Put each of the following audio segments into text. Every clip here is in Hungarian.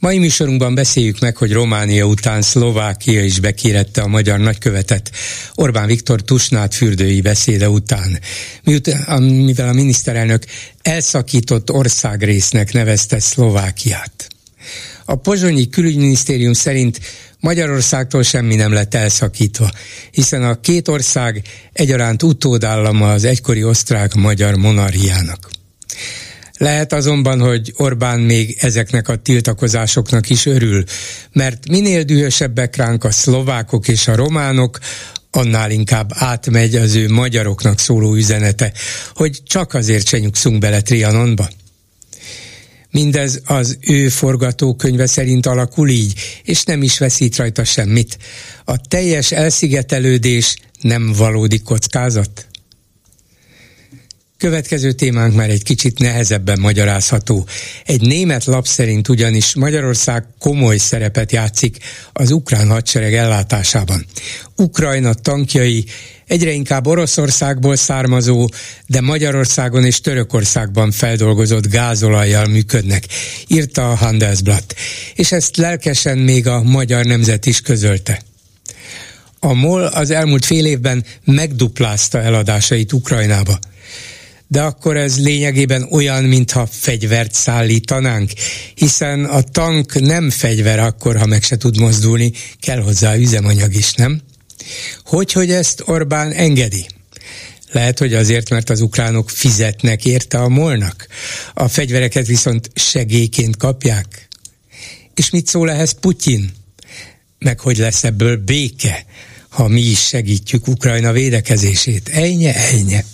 Mai műsorunkban beszéljük meg, hogy Románia után Szlovákia is bekérette a magyar nagykövetet Orbán Viktor Tusnát fürdői beszéde után, mivel a miniszterelnök elszakított országrésznek nevezte Szlovákiát. A pozsonyi külügyminisztérium szerint Magyarországtól semmi nem lett elszakítva, hiszen a két ország egyaránt utódállama az egykori osztrák-magyar monarchiának. Lehet azonban, hogy Orbán még ezeknek a tiltakozásoknak is örül, mert minél dühösebbek ránk a szlovákok és a románok, annál inkább átmegy az ő magyaroknak szóló üzenete, hogy csak azért se nyugszunk bele Trianonba. Mindez az ő forgatókönyve szerint alakul így, és nem is veszít rajta semmit. A teljes elszigetelődés nem valódi kockázat? Következő témánk már egy kicsit nehezebben magyarázható. Egy német lap szerint ugyanis Magyarország komoly szerepet játszik az ukrán hadsereg ellátásában. Ukrajna tankjai egyre inkább Oroszországból származó, de Magyarországon és Törökországban feldolgozott gázolajjal működnek, írta a Handelsblatt. És ezt lelkesen még a magyar nemzet is közölte. A MOL az elmúlt fél évben megduplázta eladásait Ukrajnába de akkor ez lényegében olyan, mintha fegyvert szállítanánk, hiszen a tank nem fegyver akkor, ha meg se tud mozdulni, kell hozzá üzemanyag is, nem? Hogy, hogy ezt Orbán engedi? Lehet, hogy azért, mert az ukránok fizetnek érte a molnak, a fegyvereket viszont segélyként kapják. És mit szól ehhez Putyin? Meg hogy lesz ebből béke, ha mi is segítjük Ukrajna védekezését. Ejnye, ejnye.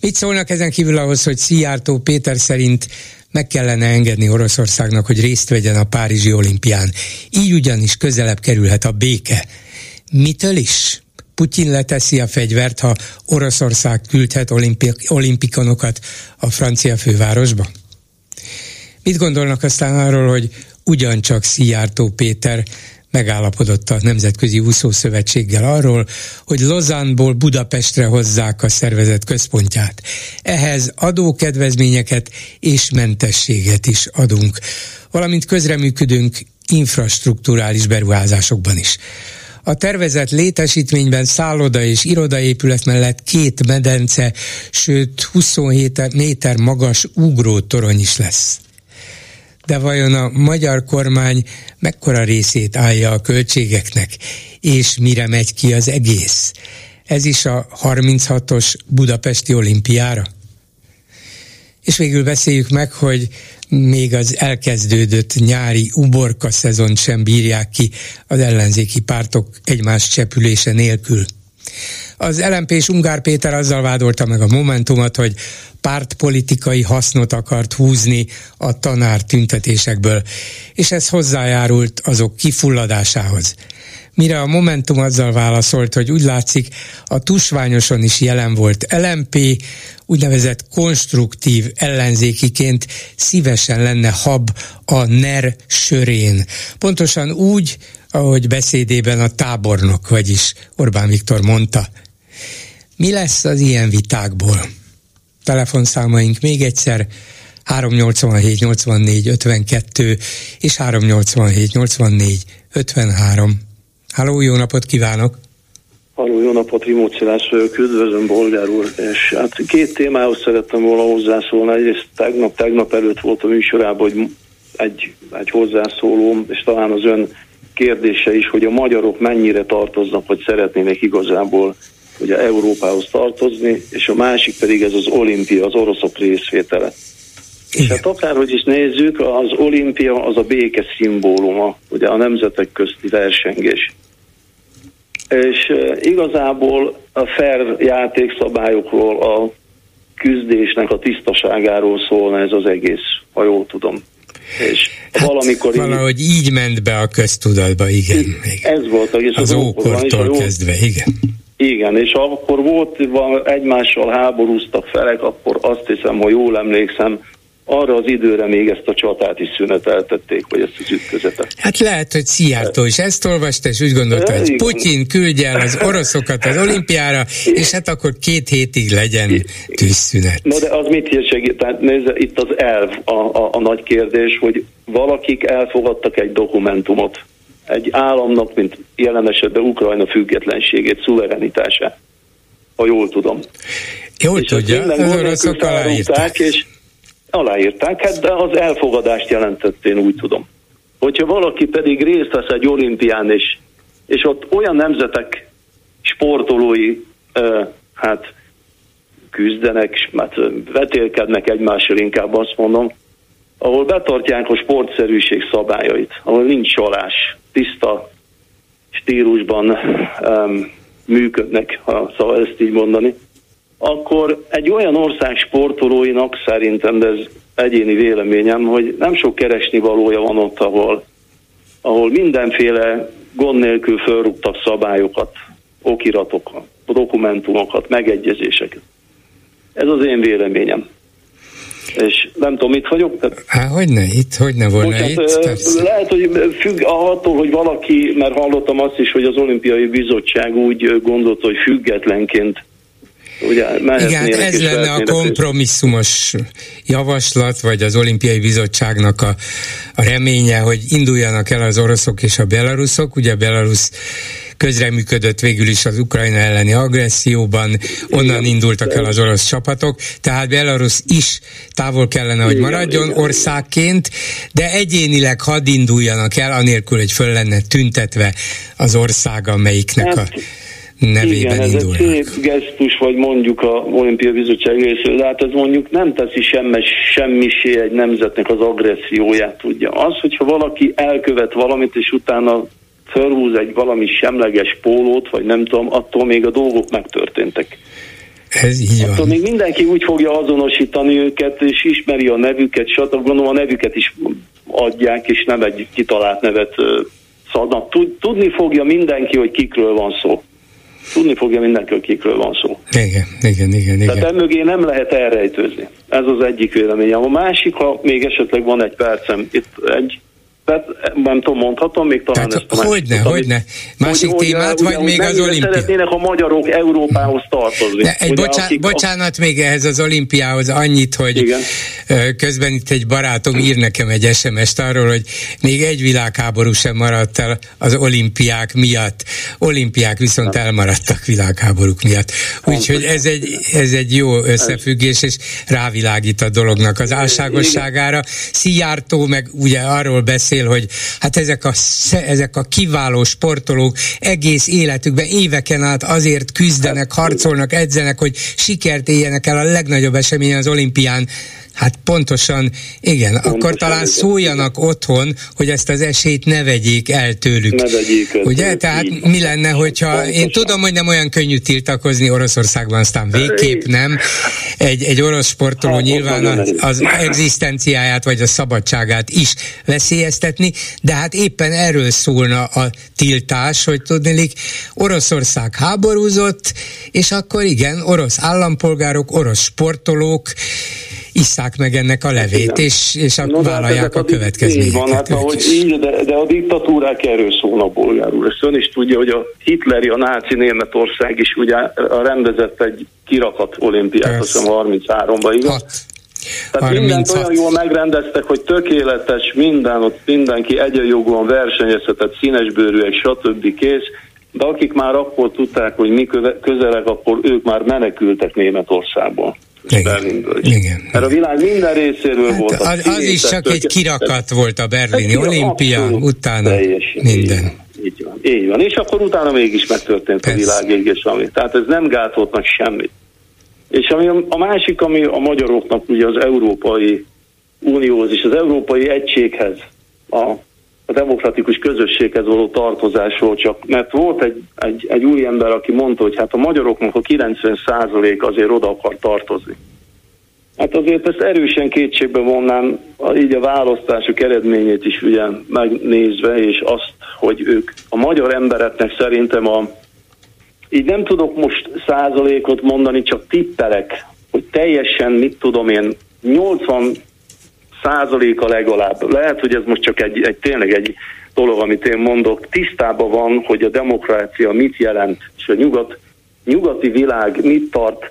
Mit szólnak ezen kívül ahhoz, hogy Szijjártó Péter szerint meg kellene engedni Oroszországnak, hogy részt vegyen a Párizsi olimpián. Így ugyanis közelebb kerülhet a béke. Mitől is? Putyin leteszi a fegyvert, ha Oroszország küldhet olimpik- olimpikonokat a francia fővárosba? Mit gondolnak aztán arról, hogy ugyancsak Szijjártó Péter megállapodott a Nemzetközi Úszószövetséggel arról, hogy Lozánból Budapestre hozzák a szervezet központját. Ehhez adókedvezményeket és mentességet is adunk, valamint közreműködünk infrastruktúrális beruházásokban is. A tervezett létesítményben szálloda és irodaépület mellett két medence, sőt 27 méter magas ugrótorony is lesz de vajon a magyar kormány mekkora részét állja a költségeknek, és mire megy ki az egész? Ez is a 36-os budapesti olimpiára? És végül beszéljük meg, hogy még az elkezdődött nyári uborka szezon sem bírják ki az ellenzéki pártok egymás csepülése nélkül. Az LMP és Ungár Péter azzal vádolta meg a Momentumot, hogy pártpolitikai hasznot akart húzni a tanár tüntetésekből, és ez hozzájárult azok kifulladásához. Mire a Momentum azzal válaszolt, hogy úgy látszik, a tusványoson is jelen volt LMP, úgynevezett konstruktív ellenzékiként szívesen lenne hab a NER sörén. Pontosan úgy, ahogy beszédében a tábornok, vagyis Orbán Viktor mondta. Mi lesz az ilyen vitákból? telefonszámaink még egyszer 387 84 52 és 387 84 53. Halló, jó napot kívánok! Halló, jó napot, Rimó Cilás vagyok, üdvözlöm Bolgár úr, és hát két témához szerettem volna hozzászólni. Egyrészt tegnap, tegnap előtt volt a műsorában, hogy egy, egy hozzászólóm, és talán az ön kérdése is, hogy a magyarok mennyire tartoznak, vagy szeretnének igazából ugye Európához tartozni, és a másik pedig ez az olimpia, az oroszok részvétele. Igen. És hát akárhogy is nézzük, az olimpia az a béke szimbóluma, ugye a nemzetek közti versengés. És igazából a fair játékszabályokról, a küzdésnek a tisztaságáról szólna ez az egész, ha jól tudom. És hát valamikor valahogy így, így ment be a köztudatba, igen. igen. Ez volt. Az, az ókortól kezdve, igen. Igen, és akkor volt egymással háborúztak felek, akkor azt hiszem, hogy jól emlékszem, arra az időre még ezt a csatát is szüneteltették, vagy ezt az ütközetet. Hát lehet, hogy Szijjártó is ezt olvasta, és úgy gondolta, hogy Putyin küldje el az oroszokat az olimpiára, és hát akkor két hétig legyen tűzszünet. Na de az mit segít? Tehát nézze, itt az elv a, a, a nagy kérdés, hogy valakik elfogadtak egy dokumentumot, egy államnak, mint jelen esetben Ukrajna függetlenségét, szuverenitását, ha jól tudom. Jól és tudja, az oroszok aláírták. És aláírták, hát de az elfogadást jelentett, én úgy tudom. Hogyha valaki pedig részt vesz egy olimpián, és, és ott olyan nemzetek sportolói, hát küzdenek, hát vetélkednek egymással, inkább azt mondom, ahol betartják a sportszerűség szabályait, ahol nincs csalás, tiszta stílusban um, működnek, ha szabad ezt így mondani, akkor egy olyan ország sportolóinak szerintem, de ez egyéni véleményem, hogy nem sok keresni valója van ott, ahol, ahol mindenféle gond nélkül felrúgtak szabályokat, okiratokat, dokumentumokat, megegyezéseket. Ez az én véleményem és nem tudom, mit vagyok. Tehát... Há, hogyne, itt, hogyne volna Most, itt? Hát, lehet, hogy függ attól, hogy valaki, mert hallottam azt is, hogy az olimpiai bizottság úgy gondolta, hogy függetlenként Ugye, Igen, ez lenne a kompromisszumos javaslat, vagy az olimpiai bizottságnak a, a reménye, hogy induljanak el az oroszok és a belaruszok. Ugye Belarus közreműködött végül is az Ukrajna elleni agresszióban, onnan indultak el az orosz csapatok, tehát Belarus is távol kellene, hogy maradjon országként, de egyénileg hadd induljanak el, anélkül, hogy föl lenne tüntetve az ország, amelyiknek a hát, nevében Igen, ez indulnak. egy szép gesztus, vagy mondjuk a Olimpia Bizottság részéről, de hát ez mondjuk nem teszi semmi, semmisé egy nemzetnek az agresszióját, tudja. Az, hogyha valaki elkövet valamit, és utána felhúz egy valami semleges pólót, vagy nem tudom, attól még a dolgok megtörténtek. Ez így van. Attól még mindenki úgy fogja azonosítani őket, és ismeri a nevüket, stb. Gondolom a nevüket is adják, és nem egy kitalált nevet szadnak. Tudni fogja mindenki, hogy kikről van szó. Tudni fogja mindenki, hogy kikről van szó. Igen, igen, igen. igen. Tehát emögé nem lehet elrejtőzni. Ez az egyik véleményem. A másik, ha még esetleg van egy percem, itt egy tehát nem tudom, mondhatom még talán Tehát, ezt Hogyne, hogyne. Másik hogy, témát, vagy ugye, még az olimpia? Szeretnének a magyarok Európához tartozni. De egy ugye, bocsá- bocsánat a... még ehhez az olimpiához annyit, hogy Igen. közben itt egy barátom ír nekem egy SMS-t arról, hogy még egy világháború sem maradt el az olimpiák miatt. Olimpiák viszont elmaradtak világháborúk miatt. Úgyhogy ez egy, ez egy jó összefüggés, és rávilágít a dolognak az álságosságára. Szijjártó meg ugye arról beszél, beszél, hogy hát ezek a, ezek a kiváló sportolók egész életükben éveken át azért küzdenek, harcolnak, edzenek, hogy sikert éljenek el a legnagyobb eseményen az olimpián. Hát pontosan, igen, pontosan akkor talán igen. szóljanak otthon, hogy ezt az esélyt ne vegyék el tőlük. Ne vegyék el Ugye? Tehát így. mi lenne, hogyha, pontosan. én tudom, hogy nem olyan könnyű tiltakozni Oroszországban, aztán végképp nem. Egy, egy orosz sportoló hát, nyilván az, az egzisztenciáját vagy a szabadságát is veszélyeztetni, de hát éppen erről szólna a tiltás, hogy tudnélik, Oroszország háborúzott, és akkor igen, orosz állampolgárok, orosz sportolók, isszák meg ennek a levét, Igen. és, és a, no, vállalják a, a következményeket. Van, hát, ahogy így, de, de a diktatúrák erről szólnak bolgárul. Ezt ön is tudja, hogy a hitleri, a náci Németország is ugye rendezett egy kirakat olimpiát, azt hiszem 33-ban, igaz? Hat. Tehát mindent olyan jól megrendeztek, hogy tökéletes minden, ott mindenki egyenjogúan versenyezhetett, színesbőrűek, stb. kész, de akik már akkor tudták, hogy mi közelek, akkor ők már menekültek Németországból. Berlinből. Igen. Mert a világ minden részéről hát volt. Az, az is csak egy kirakat volt a berlini hát, olimpia, utána minden. Így van, így van. És akkor utána mégis megtörtént Persze. a világégés, ami. Tehát ez nem gátolt meg semmit. És ami a másik, ami a magyaroknak ugye az Európai Unióhoz és az Európai Egységhez, a a demokratikus közösséghez való tartozásról csak, mert volt egy, egy, egy új ember, aki mondta, hogy hát a magyaroknak a 90% azért oda akar tartozni. Hát azért ezt erősen kétségbe vonnám, így a választások eredményét is ugye megnézve, és azt, hogy ők a magyar embereknek szerintem a, így nem tudok most százalékot mondani, csak tippelek, hogy teljesen, mit tudom én, 80 százaléka legalább. Lehet, hogy ez most csak egy, egy tényleg egy dolog, amit én mondok, tisztában van, hogy a demokrácia mit jelent, és a nyugat, nyugati világ mit tart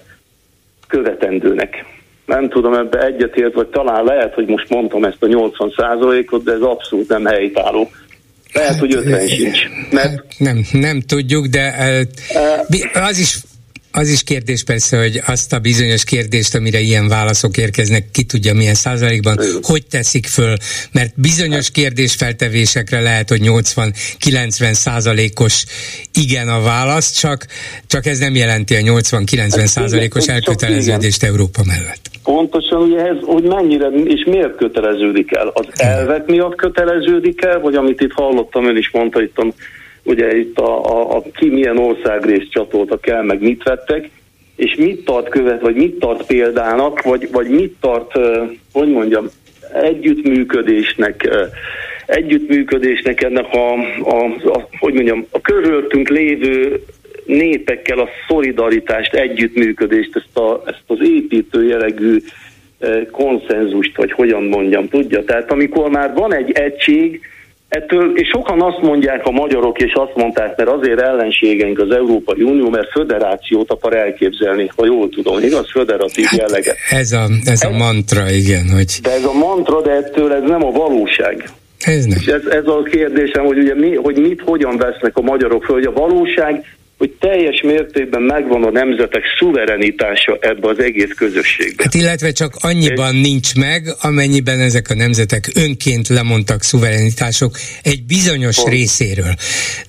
követendőnek. Nem tudom ebbe egyetért, vagy talán lehet, hogy most mondtam ezt a 80 százalékot, de ez abszolút nem helytálló. Lehet, hogy 50 sincs. Mert... Nem, nem tudjuk, de az is az is kérdés persze, hogy azt a bizonyos kérdést, amire ilyen válaszok érkeznek, ki tudja milyen százalékban, hogy teszik föl, mert bizonyos kérdésfeltevésekre lehet, hogy 80-90 százalékos igen a válasz, csak, csak ez nem jelenti a 80-90 százalékos elköteleződést Európa mellett. Pontosan ugye ez, hogy mennyire és miért köteleződik el? Az elvek miatt köteleződik el, vagy amit itt hallottam, ön is mondta itt a ugye itt a, a, a ki milyen országrészt csatoltak el, meg mit vettek, és mit tart követ, vagy mit tart példának, vagy, vagy mit tart, hogy mondjam, együttműködésnek, együttműködésnek ennek a, a, a hogy mondjam, a körülöttünk lévő népekkel a szolidaritást, együttműködést, ezt, a, ezt az építő jellegű konszenzust, vagy hogyan mondjam, tudja. Tehát amikor már van egy egység, Ettől, és sokan azt mondják a magyarok, és azt mondták, mert azért ellenségeink az Európai Unió, mert föderációt akar elképzelni, ha jól tudom, igaz? Föderatív hát jelleget. Ez a, ez a mantra, igen. Hogy... De ez a mantra, de ettől ez nem a valóság. Ez nem. És ez, ez a kérdésem, hogy, ugye mi, hogy mit, hogyan vesznek a magyarok föl, hogy a valóság hogy teljes mértékben megvan a nemzetek szuverenitása ebbe az egész közösségbe. Hát illetve csak annyiban egy... nincs meg, amennyiben ezek a nemzetek önként lemondtak szuverenitások egy bizonyos Pont. részéről.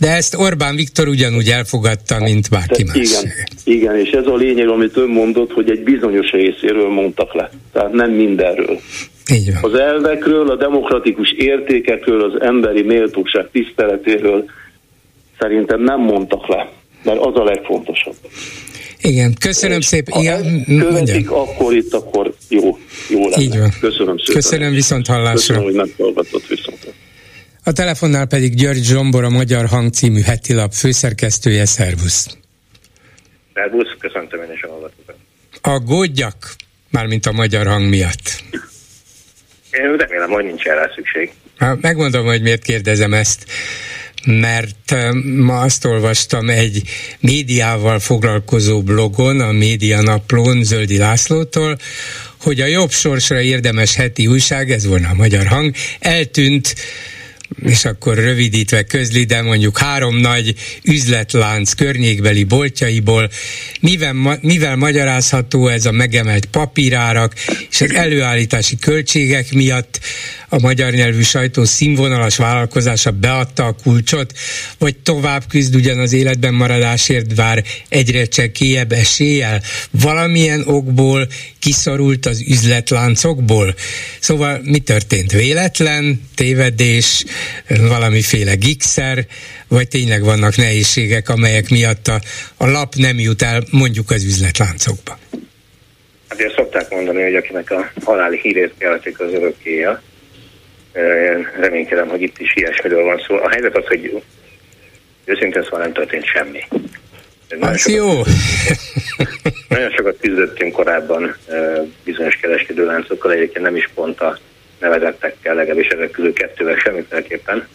De ezt Orbán Viktor ugyanúgy elfogadta, mint bárki más. Igen, igen, és ez a lényeg, amit ön mondott, hogy egy bizonyos részéről mondtak le. Tehát nem mindenről. Így van. Az elvekről, a demokratikus értékekről, az emberi méltóság tiszteletéről szerintem nem mondtak le mert az a legfontosabb. Igen, köszönöm és szépen. Igen, követik, akkor itt, akkor jó, jó lenne. Így van. Köszönöm szépen. Köszönöm viszont hallásra. Köszönöm, hogy meghallgatott viszont. A telefonnál pedig György Zsombor, a Magyar Hang című heti lap főszerkesztője, szervusz. Szervusz, köszöntöm én is a hallgatókat. Aggódjak, mármint a Magyar Hang miatt. Én remélem, hogy nincs erre szükség. Megmondom, hogy miért kérdezem ezt mert ma azt olvastam egy médiával foglalkozó blogon, a Média Naplón Zöldi Lászlótól, hogy a jobb sorsra érdemes heti újság, ez volna a magyar hang, eltűnt és akkor rövidítve közli, de mondjuk három nagy üzletlánc környékbeli boltjaiból, mivel, mivel magyarázható ez a megemelt papírárak és az előállítási költségek miatt a magyar nyelvű sajtó színvonalas vállalkozása beadta a kulcsot, vagy tovább küzd ugyan az életben maradásért, vár egyre csekélyebb eséllyel, valamilyen okból kiszorult az üzletláncokból. Szóval mi történt? Véletlen, tévedés, valamiféle gigszer, vagy tényleg vannak nehézségek, amelyek miatt a, a lap nem jut el mondjuk az üzletláncokba? Hát ezt szokták mondani, hogy akinek a haláli hírét keltik az örökkéja. Én reménykedem, hogy itt is ilyesmiről van szó. A helyzet az, hogy őszintén szóval nem történt semmi. Nagyon sokat, jó. nagyon sokat küzdöttünk korábban bizonyos kereskedőláncokkal, egyébként nem is pont a nevezettekkel, legalábbis ezek közül kettővel semmiféleképpen.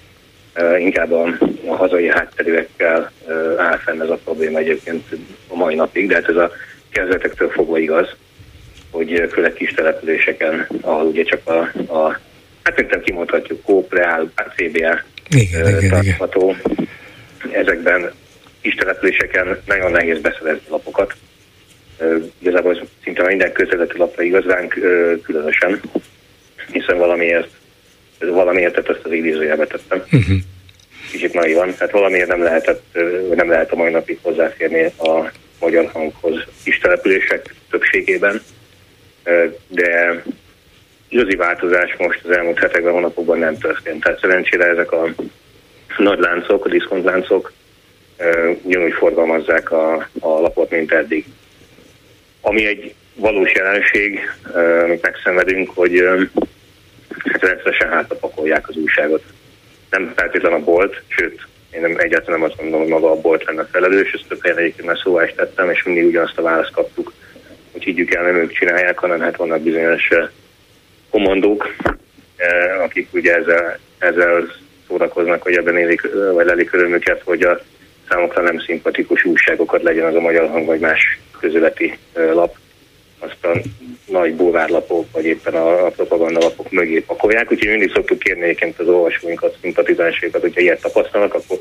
Inkább a, a hazai hátterűekkel áll fenn ez a probléma egyébként a mai napig, de hát ez a kezdetektől fogva igaz, hogy főleg kis településeken, ahol ugye csak a, a hát szerintem kimondhatjuk, Coop, Real, CBA tartható, ezekben kis településeken nagyon nehéz beszerezni lapokat. Igazából szinte minden közéleti lapra igaz ránk különösen, hiszen valamiért, valamiért ezt az idézőjelbe tettem. Uh-huh. Kicsit van, tehát valamiért nem lehetett, nem lehet a mai napig hozzáférni a magyar hanghoz kis települések többségében, de igazi változás most az elmúlt hetekben, hónapokban nem történt. Tehát szerencsére ezek a nagy láncok, a diszkontláncok ugyanúgy forgalmazzák a, a lapot, mint eddig. Ami egy valós jelenség, amit megszenvedünk, hogy hát rendszeresen hátrapakolják az újságot. Nem feltétlenül a bolt, sőt, én nem, egyáltalán nem azt mondom, hogy maga a bolt lenne felelős, ezt több helyen egyébként már szóval is tettem, és mindig ugyanazt a választ kaptuk, hogy higgyük el, nem ők csinálják, hanem hát vannak bizonyos komandók, akik ugye ezzel, ezzel szórakoznak, hogy ebben élik, vagy lelik örömüket, hogy a számokra nem szimpatikus újságokat legyen az a magyar hang, vagy más közületi lap, azt a nagy búvárlapok, vagy éppen a, a propagandalapok mögé pakolják, úgyhogy mindig szoktuk kérni egyébként az olvasóinkat, szimpatizánsékat, hogyha ilyet tapasztalnak, akkor,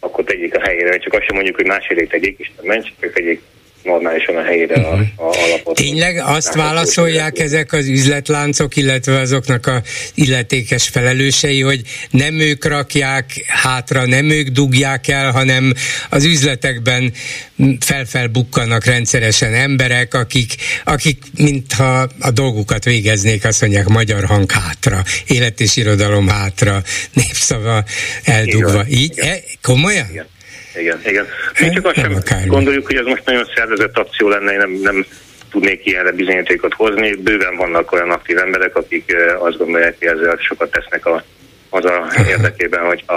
akkor tegyék a helyére, csak azt sem mondjuk, hogy másfélét tegyék, Isten ments, csak tegyék normálisan a helyére a, mhm. a alapot. Tényleg azt válaszolják ezek az üzletláncok, illetve azoknak a illetékes felelősei, hogy nem ők rakják hátra, nem ők dugják el, hanem az üzletekben felfelbukkanak rendszeresen emberek, akik, akik mintha a dolgukat végeznék, azt mondják magyar hang hátra, élet és irodalom hátra, népszava eldugva. Igen, Így? Igen. E, komolyan? Igen. Igen, igen. Mi csak azt sem akármi. gondoljuk, hogy ez most nagyon szervezett akció lenne, én nem, nem tudnék ilyenre bizonyítékot hozni. Bőven vannak olyan aktív emberek, akik azt gondolják, hogy ezzel sokat tesznek a, az a érdekében, hogy a,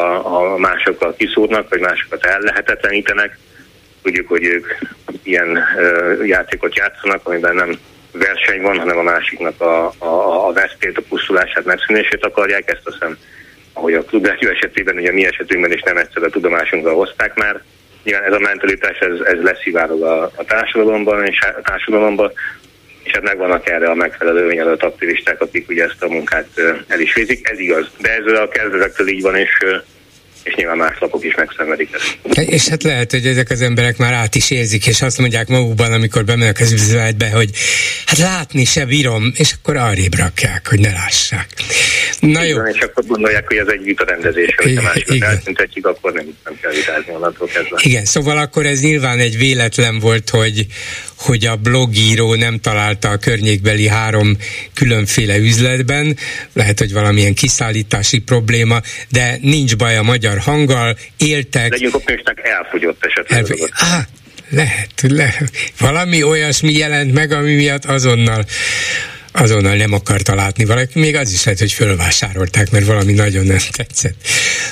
a másokkal kiszúrnak, vagy másokat ellehetetlenítenek. Tudjuk, hogy ők ilyen uh, játékot játszanak, amiben nem verseny van, hanem a másiknak a, a, a vesztét, a pusztulását, megszűnését akarják. Ezt azt hiszem ahogy a klubrádió esetében, ugye mi esetünkben is nem egyszer a tudomásunkra hozták már. Nyilván ez a mentalitás, ez, ez leszivárog a, a társadalomban, és a társadalomban, és hát megvannak erre a megfelelő önjelölt aktivisták, akik ugye ezt a munkát el is végzik. Ez igaz. De ez a kezdetektől így van, és és nyilván más lapok is megszenvedik ezt. És hát lehet, hogy ezek az emberek már át is érzik, és azt mondják magukban, amikor bemennek az üzletbe, hogy hát látni se bírom, és akkor arrébb rakják, hogy ne lássák. Na jó. Igen, és akkor gondolják, hogy ez egy vitarendezés, hogyha másokat eltüntetjük, akkor nem, nem kell vitázni onnantól kezdve. Igen, szóval akkor ez nyilván egy véletlen volt, hogy, hogy a blogíró nem találta a környékbeli három különféle üzletben, lehet, hogy valamilyen kiszállítási probléma, de nincs baj a magyar hanggal, éltek. Legyünk optimisták, elfogyott esetleg. Elfogy... Ah, lehet, lehet. Valami olyasmi jelent meg, ami miatt azonnal azonnal nem akarta látni valaki, még az is lehet, hogy fölvásárolták, mert valami nagyon nem tetszett.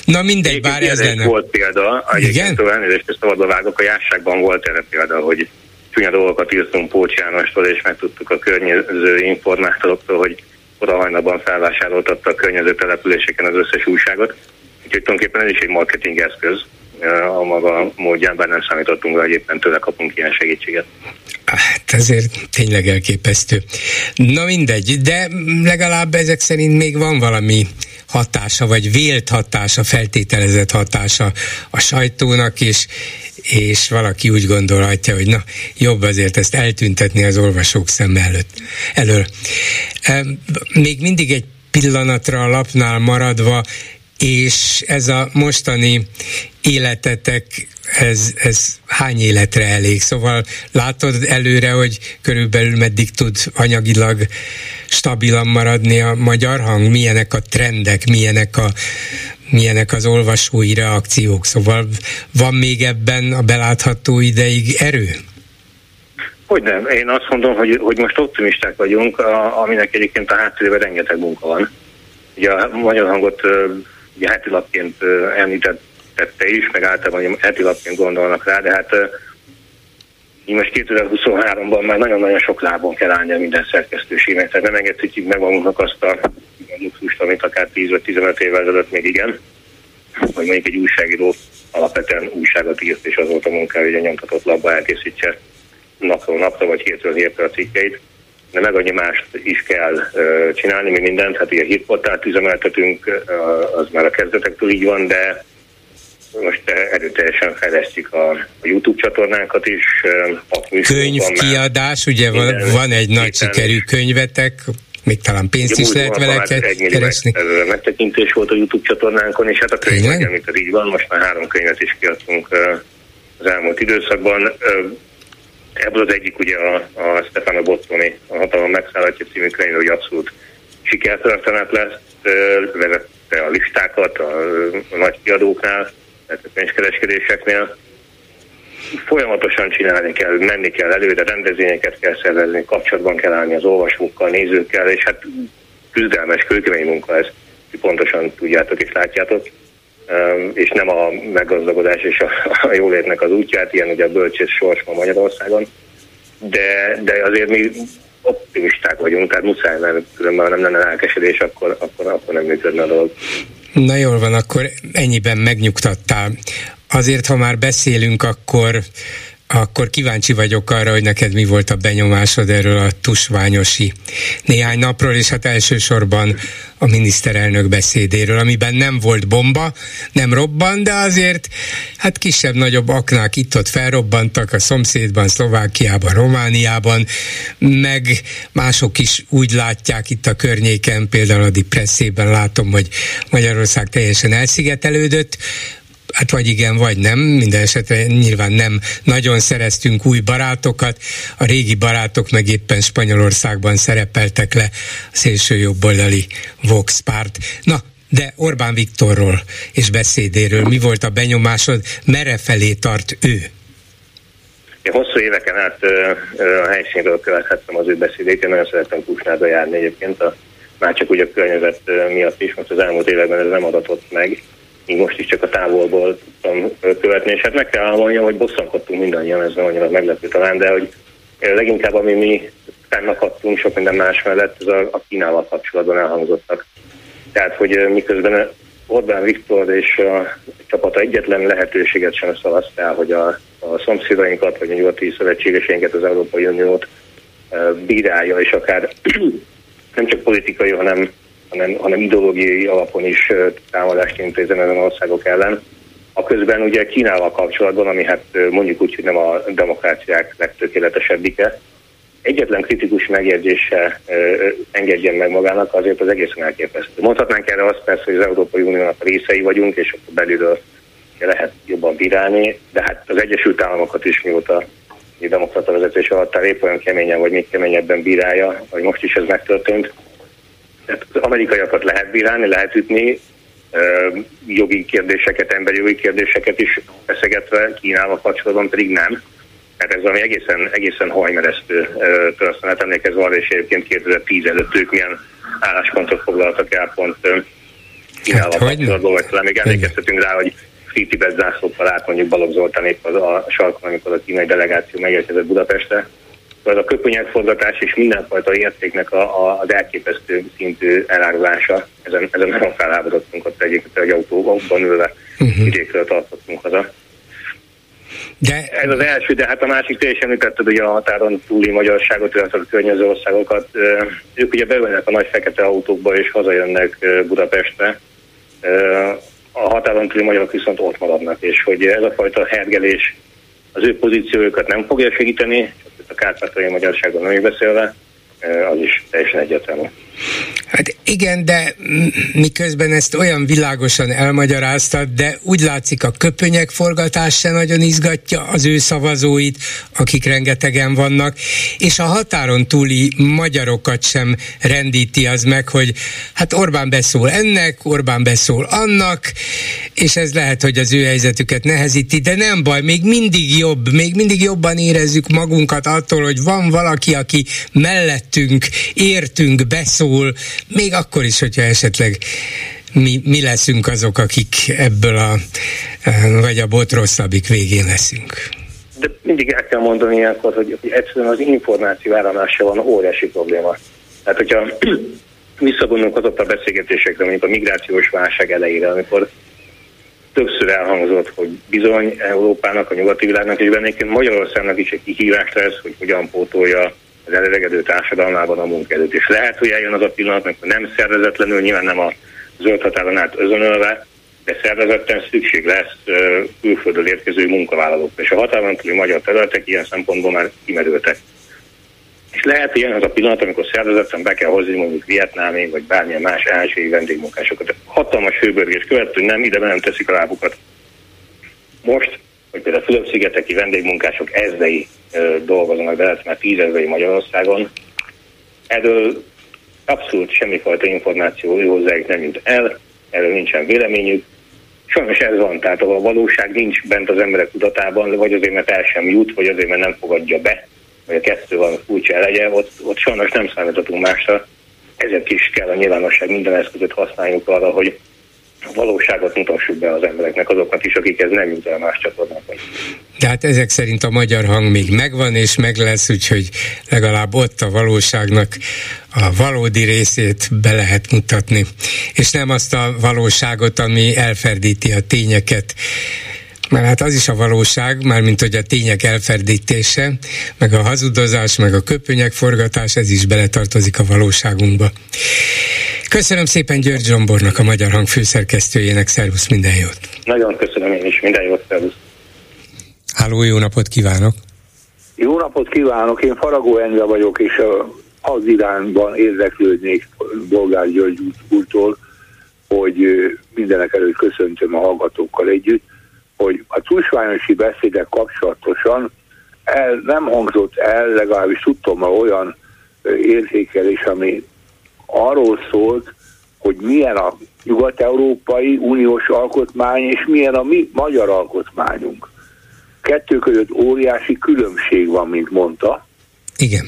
Na mindegy, bár ez lenne. volt példa, igen? elnézést, ezt szabadba vágok, a jásságban volt erre példa, hogy csúnya dolgokat írtunk Pócs Jánostól, és megtudtuk a környező informátoroktól, hogy oda hajnalban felvásároltatta a környező településeken az összes újságot. Úgyhogy tulajdonképpen ez is egy marketing eszköz a maga módján, bár nem számítottunk rá, hogy éppen tőle kapunk ilyen segítséget. Hát ezért tényleg elképesztő. Na mindegy, de legalább ezek szerint még van valami hatása, vagy vélt hatása, feltételezett hatása a sajtónak, és, és valaki úgy gondolhatja, hogy na, jobb azért ezt eltüntetni az olvasók szem előtt. Elől. Még mindig egy pillanatra a lapnál maradva, és ez a mostani életetek, ez, ez hány életre elég? Szóval látod előre, hogy körülbelül meddig tud anyagilag stabilan maradni a magyar hang? Milyenek a trendek, milyenek a milyenek az olvasói reakciók, szóval van még ebben a belátható ideig erő? Hogy nem, én azt mondom, hogy, hogy most optimisták vagyunk, a, aminek egyébként a háttérben rengeteg munka van. Ugye a magyar hangot ugye heti lapként említette is, meg általában heti lapként gondolnak rá, de hát így most 2023-ban már nagyon-nagyon sok lábon kell állni a minden szerkesztőségnek, tehát nem engedhetjük meg magunknak azt a luxust, amit akár 10 vagy 15 évvel ezelőtt még igen, vagy mondjuk egy újságíró alapvetően újságot írt, és az volt a munkája, hogy a nyomtatott labba elkészítse napról napra, vagy hétről hétre a cikkeit. De meg annyi mást is kell csinálni, mi mindent, hát ilyen hírportált üzemeltetünk, az már a kezdetektől így van, de most erőteljesen fejlesztjük a, a YouTube csatornánkat is. A Könyvkiadás, ugye van, van egy nagy sikerű könyvetek, még talán pénzt is lehet vele keresni. Ez megtekintés volt a YouTube csatornánkon, és hát a könyv, amit az így van, most már három könyvet is kiadtunk az elmúlt időszakban. Ebből az egyik ugye a, a Stefano Bottoni, a Hatalom megszállatja című könyv, hogy abszolút sikertörténet lesz, vezette a listákat a, a nagy kiadóknál, tehát a könyvkereskedéseknél. folyamatosan csinálni kell, menni kell előre, rendezvényeket kell szervezni, kapcsolatban kell állni az olvasókkal, nézőkkel, és hát küzdelmes, kőkemény munka ez, pontosan tudjátok és látjátok, és nem a meggazdagodás és a, a jólétnek az útját, ilyen ugye a bölcsész sors ma Magyarországon, de, de azért mi optimisták vagyunk, tehát muszáj, mert különben nem lenne elkesedés, akkor, akkor, akkor nem működne a dolog. Na jól van, akkor ennyiben megnyugtattál. Azért, ha már beszélünk, akkor akkor kíváncsi vagyok arra, hogy neked mi volt a benyomásod erről a tusványosi néhány napról, és hát elsősorban a miniszterelnök beszédéről, amiben nem volt bomba, nem robban, de azért hát kisebb-nagyobb aknák itt-ott felrobbantak a szomszédban, Szlovákiában, Romániában, meg mások is úgy látják itt a környéken, például a Dipresszében látom, hogy Magyarország teljesen elszigetelődött, hát vagy igen, vagy nem, minden esetre nyilván nem. Nagyon szereztünk új barátokat, a régi barátok meg éppen Spanyolországban szerepeltek le. A szélső jobboldali Vox párt. Na, de Orbán Viktorról és beszédéről mi volt a benyomásod, merre felé tart ő? Én hosszú éveken át ö, ö, a helyszínről követhettem az ő beszédét, én nagyon szeretem Kusnáda járni egyébként, a, már csak úgy a környezet miatt is, mert az elmúlt években ez nem adatott meg most is csak a távolból tudtam követni, és hát meg kell mondjam, hogy bosszankodtunk mindannyian, ez nem annyira meglepő talán, de hogy leginkább ami mi fennakadtunk sok minden más mellett, ez a, a Kínával kapcsolatban elhangzottak. Tehát, hogy miközben Orbán Viktor és a csapata egyetlen lehetőséget sem szavaztál, hogy a, a szomszédainkat, vagy a nyugati szövetségeseinket, az Európai Uniót bírálja, és akár nem csak politikai, hanem hanem, hanem ideológiai alapon is támadást intézen ezen országok ellen. A közben ugye Kínával kapcsolatban, ami hát mondjuk úgy, hogy nem a demokráciák legtökéletesebbike, egyetlen kritikus megjegyzése engedjen meg magának, azért az egészen elképesztő. Mondhatnánk erre azt persze, hogy az Európai Uniónak részei vagyunk, és akkor belülről lehet jobban bírálni, de hát az Egyesült Államokat is mióta a demokrata vezetés alatt épp olyan keményen, vagy még keményebben bírálja, hogy most is ez megtörtént. Tehát az amerikaiakat lehet bírálni, lehet ütni, jogi kérdéseket, emberi jogi kérdéseket is feszegetve, Kínával kapcsolatban pedig nem. Tehát ez valami egészen, egészen hajmeresztő történet, emlékezve arra, és egyébként 2010 előtt ők milyen álláspontot foglaltak el pont Kínával hát, kapcsolatban, vagy talán még emlékeztetünk rá, hogy Tibet zászlókkal át mondjuk Balogh Zoltán épp az a sarkon, amikor a kínai delegáció megérkezett Budapestre, az a köpönyegforgatás és mindenfajta értéknek a, a, az elképesztő szintű elárulása. Ezen, ezen nagyon felháborodtunk ott egyébként, hogy autóban ülve uh-huh. idékről tartottunk haza. De... Ez az első, de hát a másik teljesen említetted ugye a határon túli magyarságot, illetve a környező országokat. Ők ugye beülnek a nagy fekete autókba és hazajönnek Budapestre. A határon túli magyarok viszont ott maradnak, és hogy ez a fajta hergelés az ő pozíciójukat nem fogja segíteni, a kárpátai magyarságon nem beszélve, az is teljesen egyértelmű. Hát igen, de miközben ezt olyan világosan elmagyaráztad, de úgy látszik a köpönyek forgatás se nagyon izgatja az ő szavazóit, akik rengetegen vannak, és a határon túli magyarokat sem rendíti az meg, hogy hát Orbán beszól ennek, Orbán beszól annak, és ez lehet, hogy az ő helyzetüket nehezíti, de nem baj, még mindig jobb, még mindig jobban érezzük magunkat attól, hogy van valaki, aki mellettünk, értünk, beszól, még akkor is, hogyha esetleg mi, mi leszünk azok, akik ebből a, vagy a bot rosszabbik végén leszünk. De mindig el kell mondani ilyenkor, hogy, hogy egyszerűen az információ áramlása van óriási probléma. Tehát, hogyha visszagondolunk azok a beszélgetésekre, mondjuk a migrációs válság elejére, amikor többször elhangzott, hogy bizony Európának, a nyugati világnak és bennéként Magyarországnak is egy kihívás lesz, hogy hogyan pótolja az előregedő társadalmában a munkaerőt. És lehet, hogy eljön az a pillanat, amikor nem szervezetlenül, nyilván nem a zöld határon át özönölve, de szervezetten szükség lesz külföldről érkező munkavállalókra. És a határon túli magyar területek ilyen szempontból már kimerültek. És lehet, hogy ilyen az a pillanat, amikor szervezetten be kell hozni mondjuk vietnámi, vagy bármilyen más ázsiai vendégmunkásokat. Hatalmas hőbörgés követő, nem ide nem teszik a lábukat. Most, hogy például a Fülöp-szigeteki vendégmunkások ezdei dolgoznak, de lehet már tízezrei Magyarországon. Erről abszolút semmifajta információ hozzájuk nem jut el, erről nincsen véleményük, Sajnos ez van, tehát a valóság nincs bent az emberek tudatában, vagy azért, mert el sem jut, vagy azért, mert nem fogadja be, vagy a kettő van furcsa elegye, ott, ott sajnos nem számíthatunk másra. Ezért is kell a nyilvánosság minden eszközöt használjuk arra, hogy valóságot mutassuk be az embereknek, azoknak is, akik ez nem jut el más csatornákon. Tehát ezek szerint a magyar hang még megvan és meg lesz, úgyhogy legalább ott a valóságnak a valódi részét be lehet mutatni, és nem azt a valóságot, ami elferdíti a tényeket mert hát az is a valóság, mármint hogy a tények elferdítése, meg a hazudozás, meg a köpönyek forgatás, ez is beletartozik a valóságunkba. Köszönöm szépen György Zsombornak, a Magyar Hang főszerkesztőjének, szervusz, minden jót! Nagyon köszönöm én is, minden jót, szervusz! Háló, jó napot kívánok! Jó napot kívánok, én Faragó Endre vagyok, és az irányban érdeklődnék Bolgár György úrtól, hogy mindenek előtt köszöntöm a hallgatókkal együtt, hogy a csúcsványosi beszédek kapcsolatosan el, nem hangzott el, legalábbis tudtam olyan értékelés, ami arról szólt, hogy milyen a nyugat-európai uniós alkotmány, és milyen a mi magyar alkotmányunk. Kettő között óriási különbség van, mint mondta. Igen.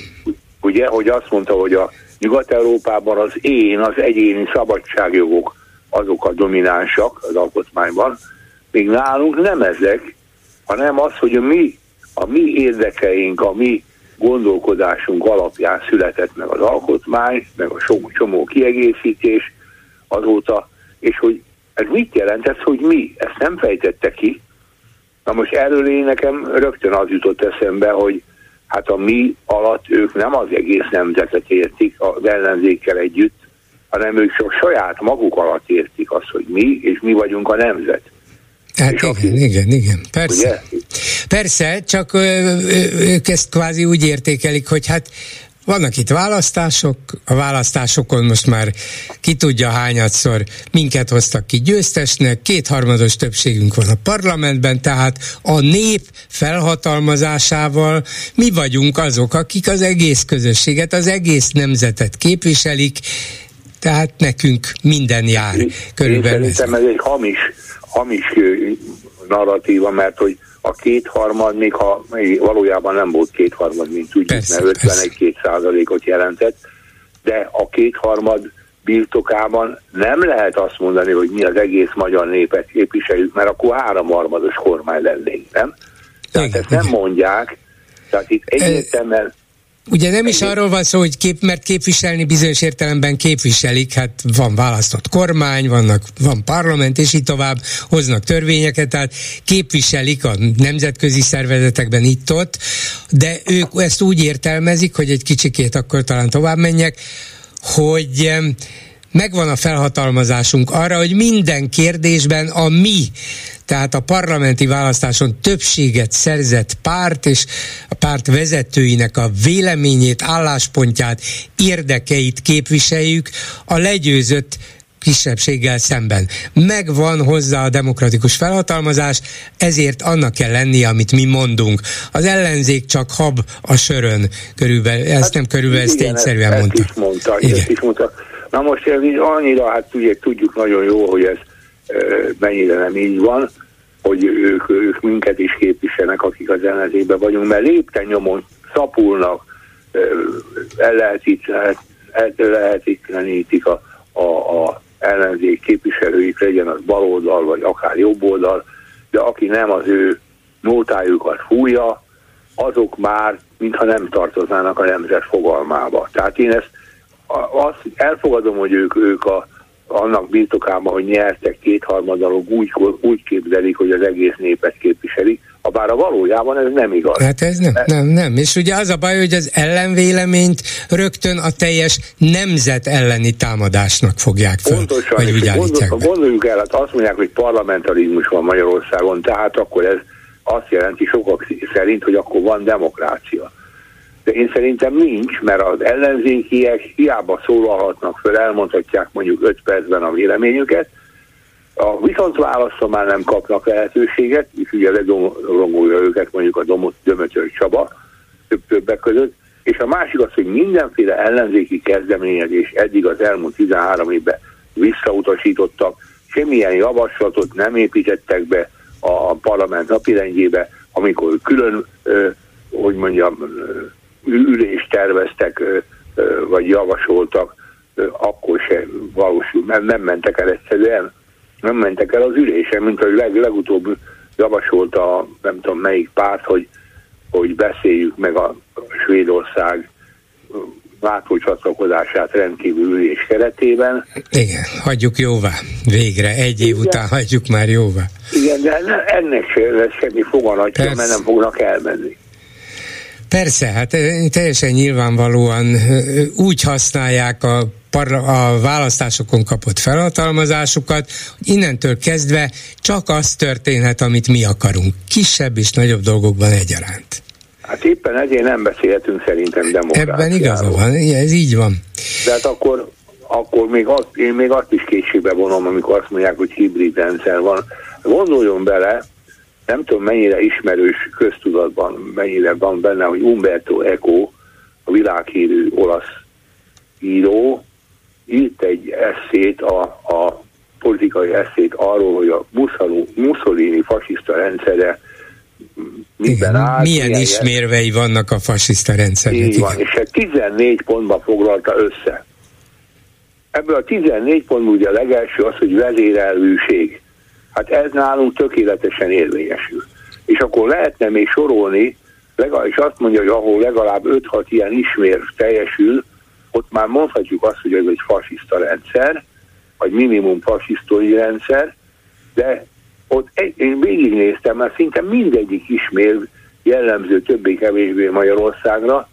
Ugye, hogy azt mondta, hogy a Nyugat-Európában az én, az egyéni szabadságjogok azok a dominánsak az alkotmányban, még nálunk nem ezek, hanem az, hogy a mi, a mi érdekeink, a mi gondolkodásunk alapján született meg az alkotmány, meg a sok csomó kiegészítés azóta, és hogy ez mit jelent ez, hogy mi? Ezt nem fejtette ki. Na most erről én nekem rögtön az jutott eszembe, hogy hát a mi alatt ők nem az egész nemzetet értik az ellenzékkel együtt, hanem ők csak saját maguk alatt értik azt, hogy mi, és mi vagyunk a nemzet. Hát igen, aki, igen, igen, persze. Ugye? Persze, csak ők ezt kvázi úgy értékelik, hogy hát vannak itt választások, a választásokon most már ki tudja hányadszor minket hoztak ki győztesnek, kétharmados többségünk van a parlamentben, tehát a nép felhatalmazásával mi vagyunk azok, akik az egész közösséget, az egész nemzetet képviselik, tehát nekünk minden jár. Körülbelül. Én szerintem ez egy hamis hamis narratíva, mert hogy a kétharmad, még ha valójában nem volt kétharmad, mint tudjuk, mert 51-2 százalékot jelentett, de a kétharmad birtokában nem lehet azt mondani, hogy mi az egész magyar népet képviseljük, mert akkor háromharmados kormány lennénk, nem? Tehát igen, ezt nem mondják, tehát itt egyértelműen Ugye nem is arról van szó, hogy kép, mert képviselni bizonyos értelemben képviselik, hát van választott kormány, vannak, van parlament, és így tovább hoznak törvényeket, tehát képviselik a nemzetközi szervezetekben itt-ott, de ők ezt úgy értelmezik, hogy egy kicsikét akkor talán tovább menjek, hogy megvan a felhatalmazásunk arra, hogy minden kérdésben a mi tehát a parlamenti választáson többséget szerzett párt és a párt vezetőinek a véleményét, álláspontját, érdekeit képviseljük a legyőzött kisebbséggel szemben. Megvan hozzá a demokratikus felhatalmazás, ezért annak kell lennie, amit mi mondunk. Az ellenzék csak hab a sörön, körülbelül, ezt hát, nem körülbelül, ezt tényszerűen ezt, mondta. Ezt is mondta, igen. Ezt is mondta. Na most ez így annyira, hát ugye tudjuk nagyon jó, hogy ez mennyire nem így van, hogy ők, ők minket is képviselnek, akik az ellenzékben vagyunk, mert lépten nyomon szapulnak, ellehetetlenítik a, a, a ellenzék képviselőik, legyen az baloldal, vagy akár jobboldal, de aki nem az ő nótájukat fújja, azok már mintha nem tartoznának a nemzet fogalmába. Tehát én ezt azt elfogadom, hogy ők, ők a, annak birtokában, hogy nyertek kétharmadalok, úgy, úgy képzelik, hogy az egész népet képviselik, bár a valójában ez nem igaz. Hát ez nem, nem, nem. És ugye az a baj, hogy az ellenvéleményt rögtön a teljes nemzet elleni támadásnak fogják fel. Pontosan, vagy úgy gondol, gondoljuk el, hát azt mondják, hogy parlamentarizmus van Magyarországon, tehát akkor ez azt jelenti sokak szerint, hogy akkor van demokrácia de én szerintem nincs, mert az ellenzékiek hiába szólalhatnak föl, elmondhatják mondjuk 5 percben a véleményüket, a viszont válaszra már nem kapnak lehetőséget, és ugye ledorongolja őket mondjuk a Dömötör Csaba több többek között, és a másik az, hogy mindenféle ellenzéki kezdeményezés eddig az elmúlt 13 évben visszautasítottak, semmilyen javaslatot nem építettek be a parlament napirendjébe, amikor külön, hogy mondjam, ülést terveztek, vagy javasoltak, akkor se valósul, mert nem mentek el egyszerűen, nem mentek el az ülésen, mint hogy leg, legutóbb javasolta nem tudom melyik párt, hogy, hogy beszéljük meg a Svédország NATO csatlakozását rendkívül ülés keretében. Igen, hagyjuk jóvá. Végre, egy év Igen. után hagyjuk már jóvá. Igen, de ennek se lesz semmi foganatja, mert nem fognak elmenni. Persze, hát teljesen nyilvánvalóan úgy használják a a választásokon kapott felhatalmazásukat, hogy innentől kezdve csak az történhet, amit mi akarunk. Kisebb és nagyobb dolgokban egyaránt. Hát éppen ezért nem beszélhetünk szerintem demokráciáról. Ebben igaza van, ez így van. De hát akkor, akkor még azt, én még azt is kétségbe vonom, amikor azt mondják, hogy hibrid rendszer van. Gondoljon bele, nem tudom mennyire ismerős köztudatban, mennyire van benne, hogy Umberto Eco, a világhírű olasz író, írt egy eszét, a, a politikai eszét arról, hogy a Mussolini fasiszta rendszere miben áll. Milyen milyen ismérvei vannak a fasiszta rendszernek. Így van, és 14 pontban foglalta össze. Ebből a 14 pontból ugye a legelső az, hogy vezérelvűség. Hát ez nálunk tökéletesen érvényesül. És akkor lehetne még sorolni, és azt mondja, hogy ahol legalább 5-6 ilyen ismér teljesül, ott már mondhatjuk azt, hogy ez egy fasiszta rendszer, vagy minimum fasisztói rendszer, de ott egy, én végignéztem, mert szinte mindegyik ismér jellemző többé-kevésbé Magyarországra,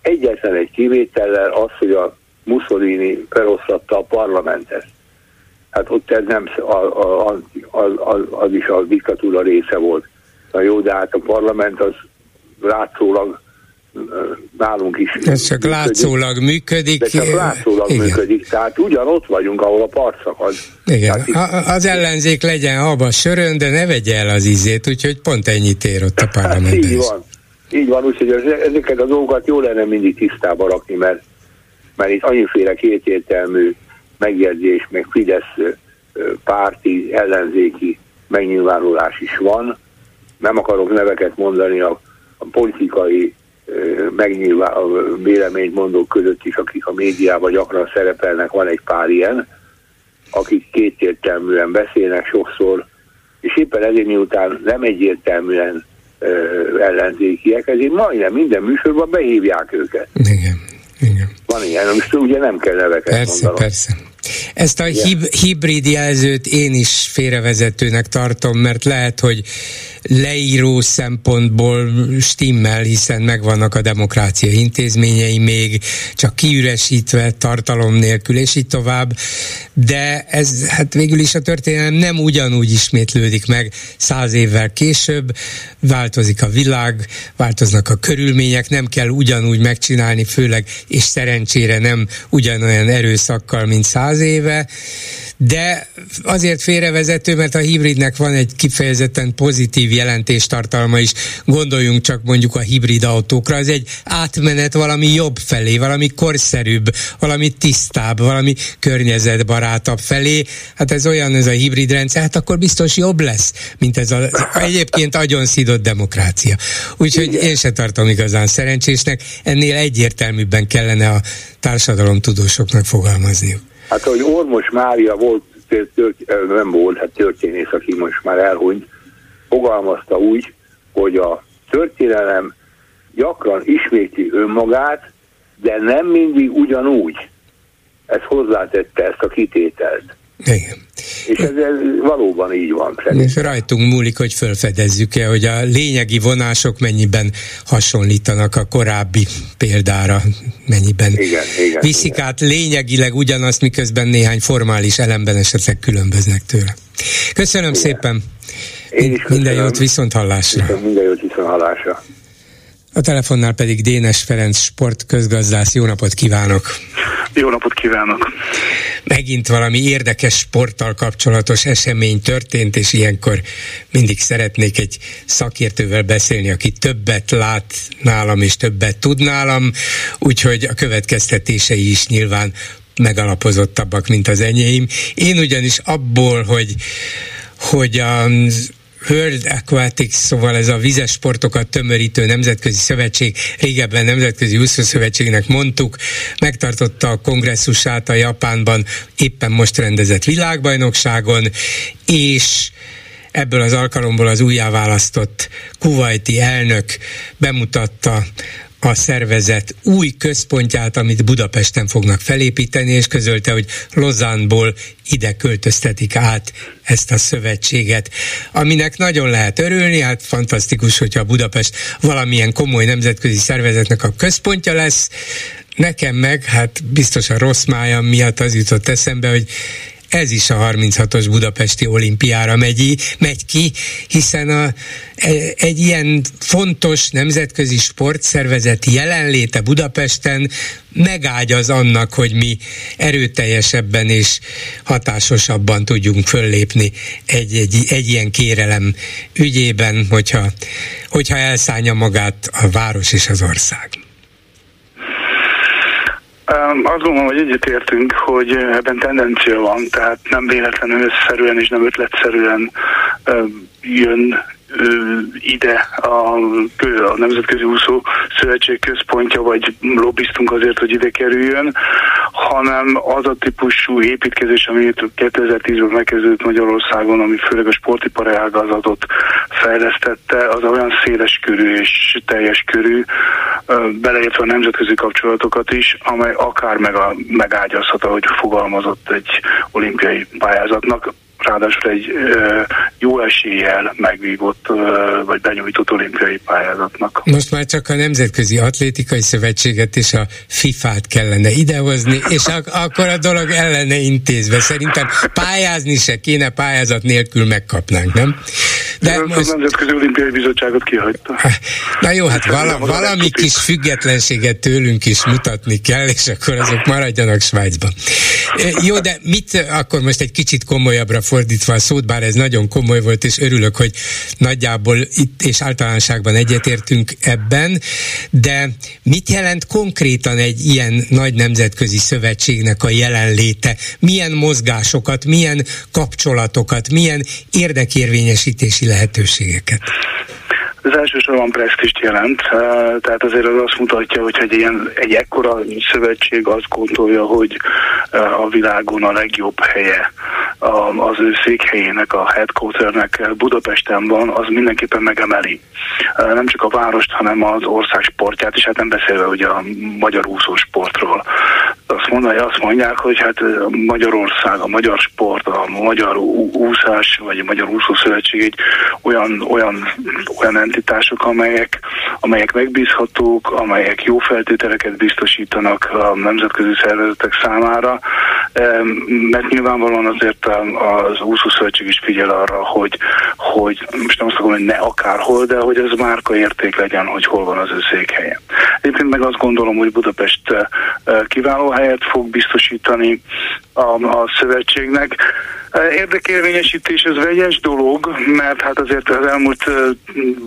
egyetlen egy kivétellel az, hogy a Mussolini feloszlatta a parlamentet. Hát ott ez nem, a, a, a, az, az is a diktatúra része volt. Na jó, de hát a parlament az látszólag nálunk is. Ez csak működik, látszólag működik. De csak látszólag igen. működik, tehát ugyanott vagyunk, ahol a part szakad. Igen, tehát az ellenzék legyen abba sörön, de ne vegye el az ízét, úgyhogy pont ennyit ér ott a parlamentben. Hát így van, így van, úgyhogy ezeket a dolgokat jó lenne mindig tisztába rakni, mert, mert itt annyiféle kétértelmű megjegyzés, meg Fidesz párti, ellenzéki megnyilvánulás is van. Nem akarok neveket mondani a, a politikai megnyilván a véleményt mondók között is, akik a médiában gyakran szerepelnek, van egy pár ilyen, akik kétértelműen beszélnek sokszor, és éppen ezért miután nem egyértelműen ö, ellenzékiek, ezért majdnem minden műsorban behívják őket. Igen, igen. Van ilyen, most ugye nem kell neveket persze, mondanom. Persze, Ezt a hib- hibrid jelzőt én is félrevezetőnek tartom, mert lehet, hogy leíró szempontból stimmel, hiszen megvannak a demokrácia intézményei még, csak kiüresítve, tartalom nélkül, és így tovább. De ez hát végül is a történelem nem ugyanúgy ismétlődik meg száz évvel később, változik a világ, változnak a körülmények, nem kell ugyanúgy megcsinálni, főleg és szerencsére nem ugyanolyan erőszakkal, mint száz éve, de azért félrevezető, mert a hibridnek van egy kifejezetten pozitív jelentéstartalma is. Gondoljunk csak mondjuk a hibrid autókra, az egy átmenet valami jobb felé, valami korszerűbb, valami tisztább, valami környezetbarátabb felé. Hát ez olyan ez a hibrid rendszer, hát akkor biztos jobb lesz, mint ez az egyébként agyon szidott demokrácia. Úgyhogy én se tartom igazán szerencsésnek, ennél egyértelműbben kellene a társadalomtudósoknak fogalmazniuk. Hát, hogy Ormos Mária volt, tört, nem volt, hát történész, aki most már elhunyt, fogalmazta úgy, hogy a történelem gyakran ismétli önmagát, de nem mindig ugyanúgy. Ez hozzátette ezt a kitételt. Igen. És ez, ez valóban így van. Szerintem. És rajtunk múlik, hogy felfedezzük-e, hogy a lényegi vonások mennyiben hasonlítanak a korábbi példára, mennyiben igen, igen, viszik igen. át lényegileg ugyanazt, miközben néhány formális elemben esetleg különböznek tőle. Köszönöm igen. szépen! Én is Minden jót viszont hallásra! Minden jót viszont hallásra! A telefonnál pedig Dénes Ferenc sportközgazdász. Jó napot kívánok! Jó napot kívánok! Megint valami érdekes sporttal kapcsolatos esemény történt, és ilyenkor mindig szeretnék egy szakértővel beszélni, aki többet lát nálam és többet tud nálam, úgyhogy a következtetései is nyilván megalapozottabbak, mint az enyém. Én ugyanis abból, hogy hogy az World Aquatics, szóval ez a vizes sportokat tömörítő nemzetközi szövetség, régebben nemzetközi úszó szövetségnek mondtuk, megtartotta a kongresszusát a Japánban éppen most rendezett világbajnokságon, és ebből az alkalomból az újjáválasztott kuvaiti elnök bemutatta a szervezet új központját, amit Budapesten fognak felépíteni, és közölte, hogy Lozánból ide költöztetik át ezt a szövetséget, aminek nagyon lehet örülni, hát fantasztikus, hogyha Budapest valamilyen komoly nemzetközi szervezetnek a központja lesz, Nekem meg, hát biztos a rossz májam miatt az jutott eszembe, hogy ez is a 36-os budapesti olimpiára megy, megy ki, hiszen a, e, egy ilyen fontos nemzetközi sportszervezet jelenléte Budapesten megágyaz annak, hogy mi erőteljesebben és hatásosabban tudjunk föllépni egy, egy, egy ilyen kérelem ügyében, hogyha, hogyha elszállja magát a város és az ország. Azt gondolom, hogy egyetértünk, hogy ebben tendencia van, tehát nem véletlenül összeszerűen és nem ötletszerűen jön ide a, a Nemzetközi Úszó Szövetség központja, vagy lobbiztunk azért, hogy ide kerüljön, hanem az a típusú építkezés, ami 2010-ben megkezdődött Magyarországon, ami főleg a sportipari ágazatot fejlesztette, az olyan széles körű és teljes körű, beleértve a nemzetközi kapcsolatokat is, amely akár meg a, megágyazhat, ahogy fogalmazott egy olimpiai pályázatnak ráadásul egy jó eséllyel megvívott vagy benyújtott olimpiai pályázatnak. Most már csak a Nemzetközi Atlétikai Szövetséget és a FIFA-t kellene idehozni, és ak- akkor a dolog ellene intézve. Szerintem pályázni se kéne, pályázat nélkül megkapnánk, nem? De, De most... a Nemzetközi Olimpiai Bizottságot kihagyta. Na jó, hát vala, valami kis függetlenséget tőlünk is mutatni kell, és akkor azok maradjanak Svájcban. Jó, de mit akkor most egy kicsit komolyabbra fordítva a szót, bár ez nagyon komoly volt, és örülök, hogy nagyjából itt és általánosságban egyetértünk ebben, de mit jelent konkrétan egy ilyen nagy nemzetközi szövetségnek a jelenléte? Milyen mozgásokat, milyen kapcsolatokat, milyen érdekérvényesítési lehetőségeket? Ez elsősorban presztist jelent, tehát azért az azt mutatja, hogy egy, ilyen, egy ekkora szövetség azt gondolja, hogy a világon a legjobb helye az ő székhelyének, a headquarternek Budapesten van, az mindenképpen megemeli nem csak a várost, hanem az ország sportját, és hát nem beszélve ugye a magyar úszó sportról. Azt, mondja, azt mondják, hogy hát Magyarország, a magyar sport, a magyar úszás, vagy a Magyar Úszó Szövetség egy olyan, olyan, olyan entitások, amelyek, amelyek megbízhatók, amelyek jó feltételeket biztosítanak a nemzetközi szervezetek számára, mert nyilvánvalóan azért az úszószövetség is figyel arra, hogy, hogy most nem azt akarom, hogy ne akárhol, de hogy ez márka érték legyen, hogy hol van az ő székhelye. Egyébként meg azt gondolom, hogy Budapest kiváló helyet fog biztosítani a, a szövetségnek. Érdekérvényesítés ez vegyes dolog, mert hát azért az elmúlt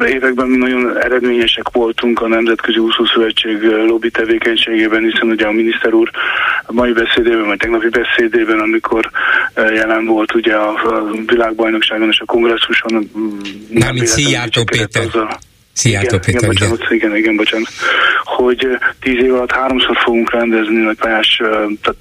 években mi nagyon eredményesek voltunk a Nemzetközi Úszószövetség lobby tevékenységében, hiszen ugye a miniszter úr a mai beszédében, vagy tegnapi beszédében, amikor jelen volt ugye a világbajnokságon és a kongresszuson. Nem, mint Szijjártó Péter. Szijjártó Péter, igen, igen. Bocsánat, igen, igen, bocsánat. Hogy tíz év alatt háromszor fogunk rendezni nagy pályás, tehát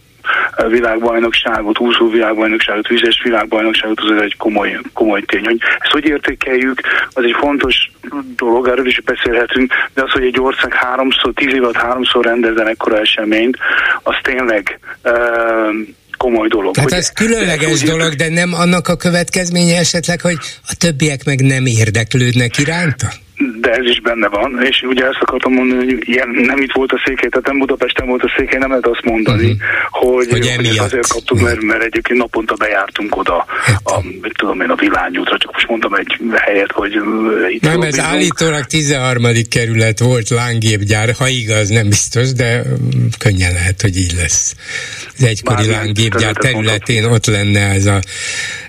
világbajnokságot, úszó világbajnokságot, vizes világbajnokságot, az egy komoly, komoly tény. Hogy ezt hogy értékeljük, az egy fontos dolog, erről is beszélhetünk, de az, hogy egy ország háromszor, tíz év alatt háromszor rendezzen ekkora eseményt, az tényleg uh, komoly dolog. Tehát ez különleges ez dolog, de nem annak a következménye esetleg, hogy a többiek meg nem érdeklődnek iránta? De ez is benne van, és ugye ezt akartam mondani, hogy ilyen, nem itt volt a székely, tehát nem Budapesten volt a székely, nem lehet azt mondani, uh-huh. hogy, hogy, hogy azért kaptuk, mert, mert egyébként naponta bejártunk oda, hát. a, tudom én, a Vilányútra, csak most mondtam egy helyet, hogy itt Nem, ez állítólag 13. kerület volt lángépgyár, ha igaz, nem biztos, de könnyen lehet, hogy így lesz. Az egykori lángépgyár területén ott lenne ez a,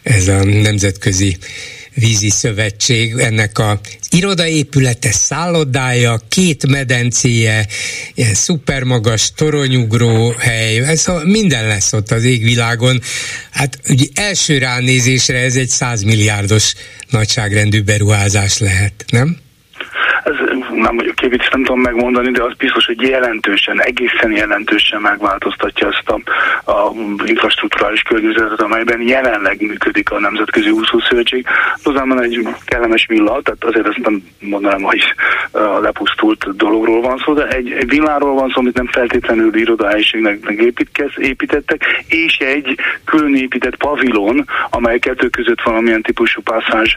ez a nemzetközi vízi szövetség, ennek a irodaépülete, szállodája, két medencéje, ilyen szupermagas toronyugró hely, ez a, minden lesz ott az égvilágon. Hát ugye első ránézésre ez egy százmilliárdos nagyságrendű beruházás lehet, nem? Ez nem vagyok képít, nem tudom megmondani, de az biztos, hogy jelentősen, egészen jelentősen megváltoztatja ezt a, a infrastruktúrális környezetet, amelyben jelenleg működik a Nemzetközi Úszószövetség. Lozánban egy kellemes villa, tehát azért ezt nem mondanám, hogy a lepusztult dologról van szó, de egy, egy villáról van szó, amit nem feltétlenül irodahelyiségnek építettek, és egy külön épített pavilon, amely kettő között valamilyen típusú passzázs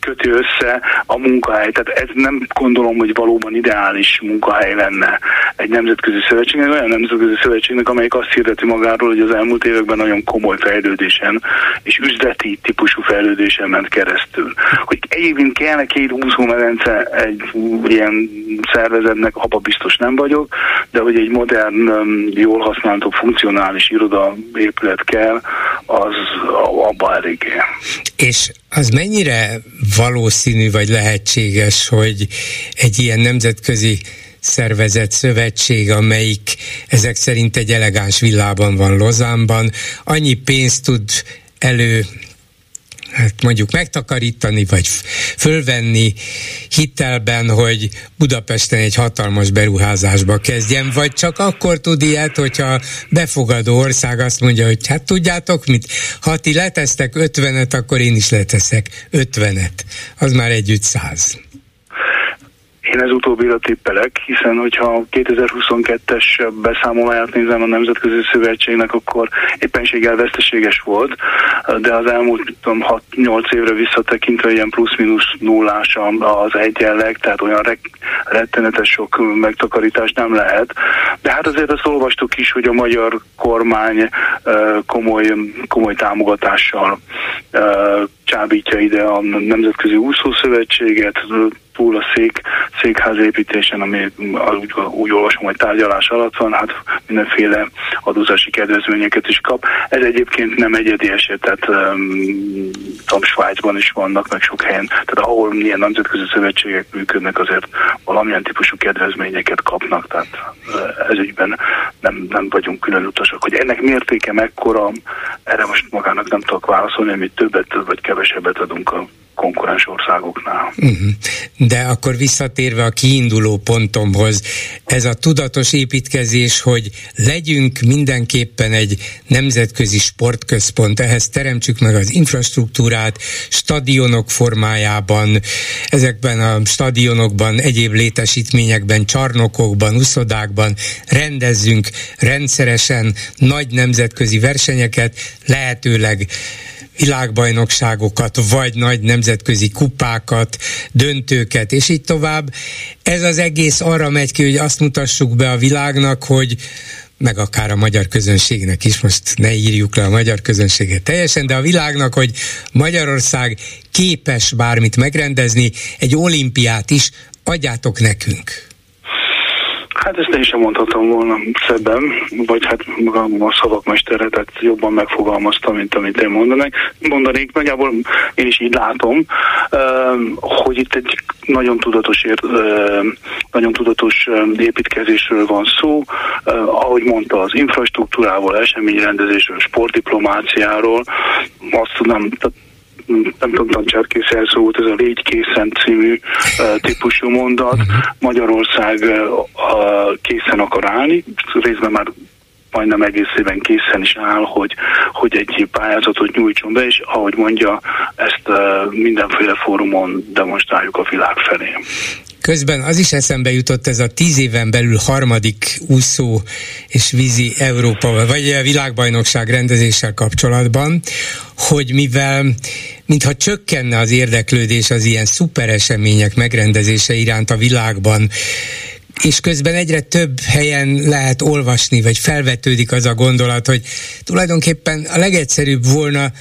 köti össze a munkahely. Tehát ez nem gondolom, hogy valóban ideális munkahely lenne egy nemzetközi szövetségnek, olyan nemzetközi szövetségnek, amelyik azt hirdeti magáról, hogy az elmúlt években nagyon komoly fejlődésen és üzleti típusú fejlődésen ment keresztül. Hogy egyébként kellene két úszómedence egy ilyen szervezetnek, abba biztos nem vagyok, de hogy egy modern, jól használható, funkcionális iroda épület kell, az abba eléggé. És az mennyire valószínű vagy lehetséges, hogy egy ilyen nemzetközi szervezet, szövetség, amelyik ezek szerint egy elegáns villában van Lozánban, annyi pénzt tud elő hát mondjuk megtakarítani, vagy fölvenni hitelben, hogy Budapesten egy hatalmas beruházásba kezdjen, vagy csak akkor tud ilyet, hogyha befogadó ország azt mondja, hogy hát tudjátok mit, ha ti letesztek ötvenet, akkor én is leteszek ötvenet. Az már együtt száz. Én ez utóbbira tippelek, hiszen hogyha 2022-es beszámoláját nézem a Nemzetközi Szövetségnek, akkor éppenséggel veszteséges volt, de az elmúlt 6-8 évre visszatekintve ilyen plusz-minusz nullás az egyenleg, tehát olyan rettenetes sok megtakarítás nem lehet. De hát azért azt olvastuk is, hogy a magyar kormány komoly, komoly támogatással csábítja ide a Nemzetközi Úszószövetséget, túl a szék, székház építésen, ami úgy, úgy olvasom, hogy tárgyalás alatt van, hát mindenféle adózási kedvezményeket is kap. Ez egyébként nem egyedi eset, tehát um, tudom, Svájcban is vannak, meg sok helyen, tehát ahol milyen nemzetközi szövetségek működnek, azért valamilyen típusú kedvezményeket kapnak, tehát ez ügyben nem, nem vagyunk külön utasok. Hogy ennek mértéke mekkora, erre most magának nem tudok válaszolni, hogy többet vagy kevesebbet adunk a konkurens országoknál. Uh-huh. De akkor visszatérve a kiinduló pontomhoz, ez a tudatos építkezés, hogy legyünk mindenképpen egy nemzetközi sportközpont, ehhez teremtsük meg az infrastruktúrát, stadionok formájában, ezekben a stadionokban, egyéb létesítményekben, csarnokokban, uszodákban rendezzünk rendszeresen nagy nemzetközi versenyeket, lehetőleg világbajnokságokat, vagy nagy nemzetközi kupákat, döntőket, és így tovább. Ez az egész arra megy ki, hogy azt mutassuk be a világnak, hogy meg akár a magyar közönségnek is, most ne írjuk le a magyar közönséget teljesen, de a világnak, hogy Magyarország képes bármit megrendezni, egy olimpiát is adjátok nekünk. Hát ezt én sem mondhatom volna szebben, vagy hát magam a szavak mestere, tehát jobban megfogalmaztam, mint amit én mondanék. Mondanék, nagyjából én is így látom, hogy itt egy nagyon tudatos, nagyon tudatos építkezésről van szó, ahogy mondta, az infrastruktúrával, eseményrendezésről, sportdiplomáciáról, azt tudom, nem tudom, Cserkész elszó volt, ez a Légy készen című típusú mondat. Mhm. Magyarország készen akar állni, részben már majdnem egészében készen is áll, hogy, hogy egy pályázatot nyújtson be, és ahogy mondja, ezt mindenféle fórumon demonstráljuk a világ felé. Közben az is eszembe jutott ez a tíz éven belül harmadik úszó és vízi Európa, vagy a világbajnokság rendezéssel kapcsolatban, hogy mivel mintha csökkenne az érdeklődés az ilyen szuperesemények megrendezése iránt a világban, és közben egyre több helyen lehet olvasni, vagy felvetődik az a gondolat, hogy tulajdonképpen a legegyszerűbb volna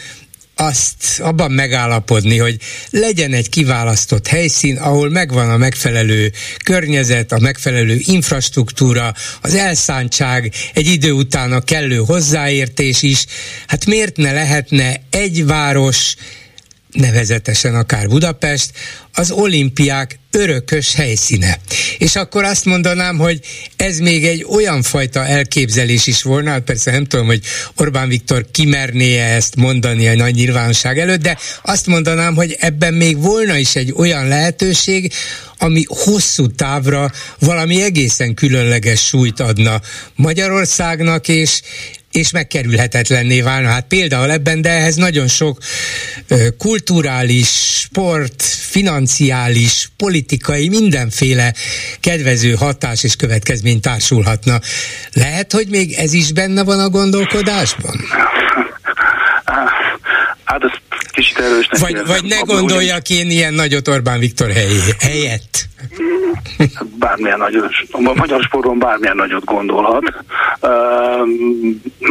azt abban megállapodni, hogy legyen egy kiválasztott helyszín, ahol megvan a megfelelő környezet, a megfelelő infrastruktúra, az elszántság, egy idő után a kellő hozzáértés is. Hát miért ne lehetne egy város nevezetesen akár Budapest, az olimpiák örökös helyszíne. És akkor azt mondanám, hogy ez még egy olyan fajta elképzelés is volna, hát persze nem tudom, hogy Orbán Viktor kimerné ezt mondani a nagy nyilvánosság előtt, de azt mondanám, hogy ebben még volna is egy olyan lehetőség, ami hosszú távra valami egészen különleges súlyt adna Magyarországnak, és, és megkerülhetetlenné válna. Hát például ebben, de ehhez nagyon sok kulturális, sport, financiális, politikai, mindenféle kedvező hatás és következmény társulhatna. Lehet, hogy még ez is benne van a gondolkodásban? Hát ez kicsit erősnek Vagy, vagy ne gondoljak én ilyen nagyot Orbán Viktor helyett bármilyen nagyot, a magyar sporton bármilyen nagyot gondolhat,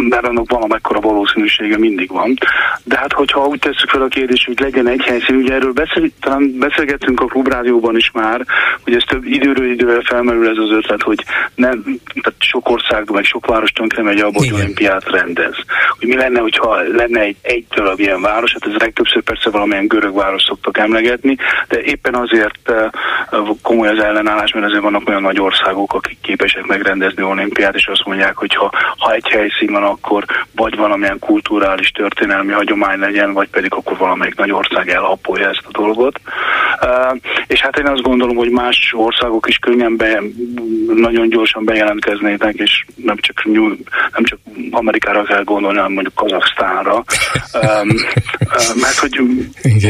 mert annak valamekkora valószínűsége mindig van. De hát, hogyha úgy tesszük fel a kérdést, hogy legyen egy helyszín, ugye erről beszél, talán beszélgettünk a klubrádióban is már, hogy ez több időről idővel felmerül ez az ötlet, hogy nem, tehát sok ország, vagy sok város tönkre megy abba, hogy olimpiát rendez. Hogy mi lenne, hogyha lenne egy, egy darab ilyen város, hát ez legtöbbször persze valamilyen görög város szoktak emlegetni, de éppen azért komoly az ellenállás, mert azért vannak olyan nagy országok, akik képesek megrendezni olimpiát, és azt mondják, hogy ha, ha egy helyszín van, akkor vagy valamilyen kulturális, történelmi hagyomány legyen, vagy pedig akkor valamelyik nagy ország elapolja ezt a dolgot. Uh, és hát én azt gondolom, hogy más országok is könnyen be, nagyon gyorsan bejelentkeznének, és nem csak, nem csak Amerikára kell gondolni, hanem mondjuk Kazaksztánra, um, mert hogy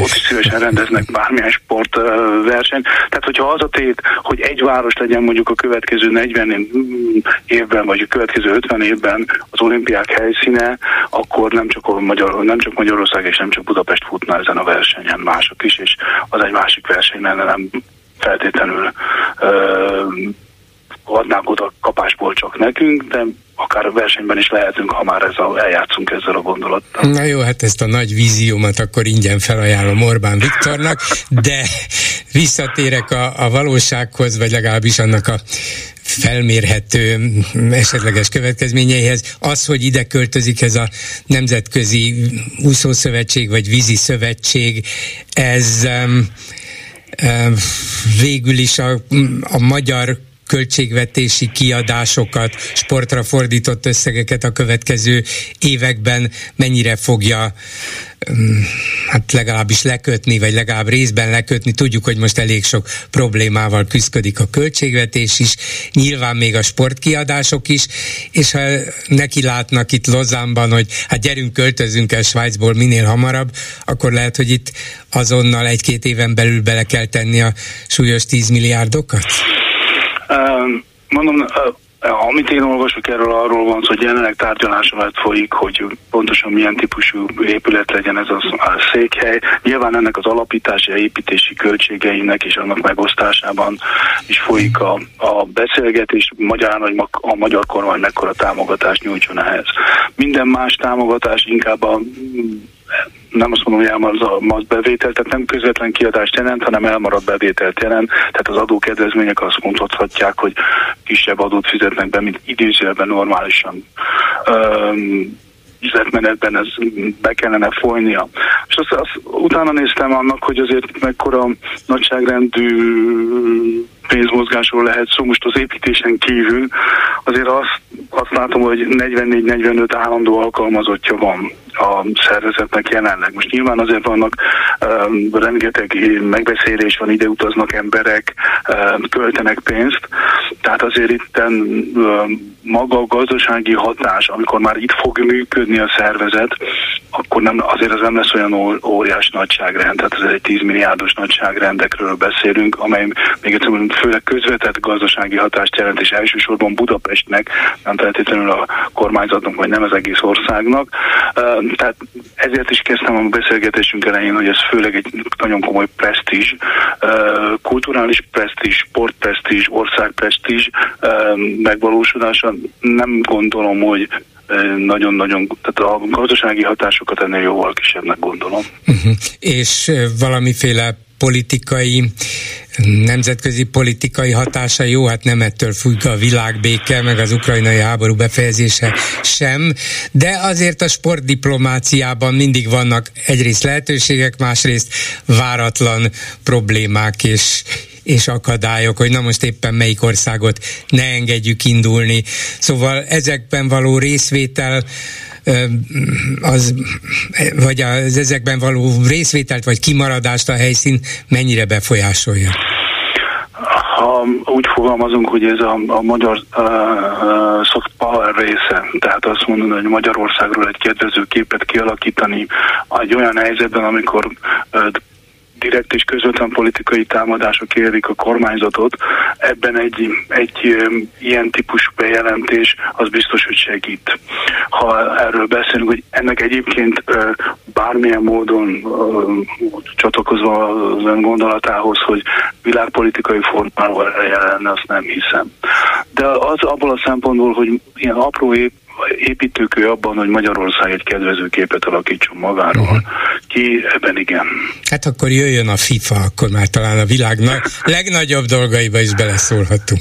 ott is szívesen rendeznek bármilyen sportversenyt. Tehát, hogyha az a tét, hogy egy város legyen mondjuk a következő 40 évben, vagy a következő 50 évben az olimpiák helyszíne, akkor nem csak, a Magyar, nem csak Magyarország és nem csak Budapest futna ezen a versenyen, mások is, és az egy másik verseny lenne, nem feltétlenül ö, adnák oda kapásból csak nekünk, de akár a versenyben is lehetünk, ha már ezzel eljátszunk ezzel a gondolattal. Na jó, hát ezt a nagy víziómat akkor ingyen felajánlom Orbán Viktornak, de visszatérek a, a valósághoz, vagy legalábbis annak a felmérhető esetleges következményeihez. Az, hogy ide költözik ez a Nemzetközi Úszószövetség, vagy Vízi Szövetség, ez um, végül is a, a magyar költségvetési kiadásokat, sportra fordított összegeket a következő években mennyire fogja mm, hát legalábbis lekötni, vagy legalább részben lekötni. Tudjuk, hogy most elég sok problémával küzdik a költségvetés is, nyilván még a sportkiadások is, és ha neki látnak itt Lozánban, hogy hát gyerünk, költözünk el Svájcból minél hamarabb, akkor lehet, hogy itt azonnal egy-két éven belül bele kell tenni a súlyos 10 milliárdokat? Mondom, amit én olvasok erről, arról van szó, hogy jelenleg tárgyalás alatt folyik, hogy pontosan milyen típusú épület legyen ez a székhely. Nyilván ennek az alapítási, építési költségeinek és annak megosztásában is folyik a, a beszélgetés, magyarán, hogy a magyar kormány mekkora támogatást nyújtson ehhez. Minden más támogatás inkább a nem azt mondom, hogy elmaradt bevétel, tehát nem közvetlen kiadást jelent, hanem elmaradt bevételt jelent. Tehát az adókedvezmények azt mondhatják, hogy kisebb adót fizetnek be, mint időzőben normálisan. Um, üzletmenetben ez be kellene folynia. És azt, azt utána néztem annak, hogy azért mekkora nagyságrendű pénzmozgásról lehet szó. Most az építésen kívül azért azt, azt látom, hogy 44-45 állandó alkalmazottja van a szervezetnek jelenleg. Most nyilván azért vannak um, rengeteg megbeszélés van, ide utaznak emberek, um, költenek pénzt, tehát azért itt um, maga a gazdasági hatás, amikor már itt fog működni a szervezet, akkor nem, azért ez nem lesz olyan óriás nagyságrend, tehát ez egy 10 milliárdos nagyságrendekről beszélünk, amely még egyszer mondom, főleg közvetett gazdasági hatást jelent, és elsősorban Budapestnek, nem feltétlenül a kormányzatnak, vagy nem az egész országnak. Tehát ezért is kezdtem a beszélgetésünk elején, hogy ez főleg egy nagyon komoly presztízs, kulturális presztízs, sportpresztízs, országpresztízs megvalósulása. Nem gondolom, hogy nagyon-nagyon, tehát a gazdasági hatásokat ennél jóval kisebbnek gondolom. Uh-huh. És valamiféle politikai nemzetközi politikai hatása jó, hát nem ettől függ a világbéke, meg az ukrajnai háború befejezése sem, de azért a sportdiplomáciában mindig vannak egyrészt lehetőségek, másrészt váratlan problémák és, és akadályok, hogy na most éppen melyik országot ne engedjük indulni. Szóval ezekben való részvétel az, vagy az ezekben való részvételt vagy kimaradást a helyszín mennyire befolyásolja? Ha úgy fogalmazunk, hogy ez a, a magyar uh, soft power része, tehát azt mondani, hogy Magyarországról egy kedvező képet kialakítani egy olyan helyzetben, amikor uh, direkt és közvetlen politikai támadások érik a kormányzatot, ebben egy, egy ilyen típusú bejelentés az biztos, hogy segít. Ha erről beszélünk, hogy ennek egyébként bármilyen módon csatlakozva az ön gondolatához, hogy világpolitikai formával lenne, azt nem hiszem. De az abból a szempontból, hogy ilyen apró épp építőkő abban, hogy Magyarország egy kedvező képet alakítson magáról. Uh-huh. Ki ebben igen. Hát akkor jöjjön a FIFA, akkor már talán a világ na- legnagyobb dolgaiba is beleszólhatunk.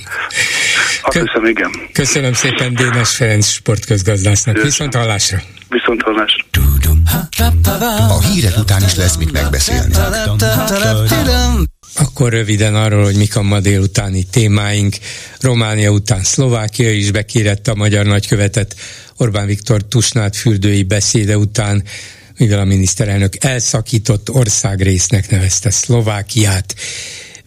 Kö- hiszem, igen. Köszönöm szépen Dénes Ferenc sportközgazdásznak. Viszont hallásra. Viszont hallásra. A hírek után is lesz mit megbeszélni. Akkor röviden arról, hogy mik a ma délutáni témáink. Románia után Szlovákia is bekérette a magyar nagykövetet Orbán Viktor Tusnát fürdői beszéde után, mivel a miniszterelnök elszakított országrésznek nevezte Szlovákiát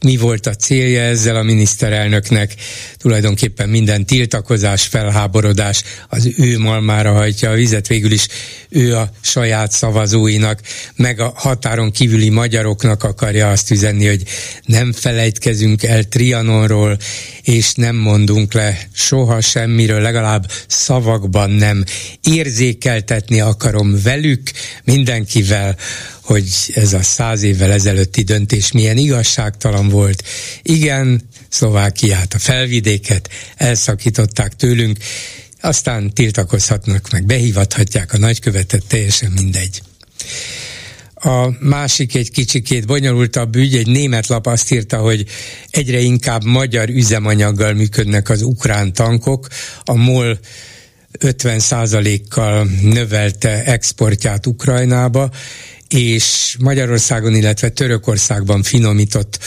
mi volt a célja ezzel a miniszterelnöknek, tulajdonképpen minden tiltakozás, felháborodás az ő malmára hajtja a vizet, végül is ő a saját szavazóinak, meg a határon kívüli magyaroknak akarja azt üzenni, hogy nem felejtkezünk el Trianonról, és nem mondunk le soha semmiről, legalább szavakban nem. Érzékeltetni akarom velük, mindenkivel, hogy ez a száz évvel ezelőtti döntés milyen igazságtalan volt. Igen, Szlovákiát, a felvidéket elszakították tőlünk, aztán tiltakozhatnak, meg behívathatják a nagykövetet, teljesen mindegy. A másik egy kicsikét bonyolultabb ügy, egy német lap azt írta, hogy egyre inkább magyar üzemanyaggal működnek az ukrán tankok. A MOL 50%-kal növelte exportját Ukrajnába, és Magyarországon, illetve Törökországban finomított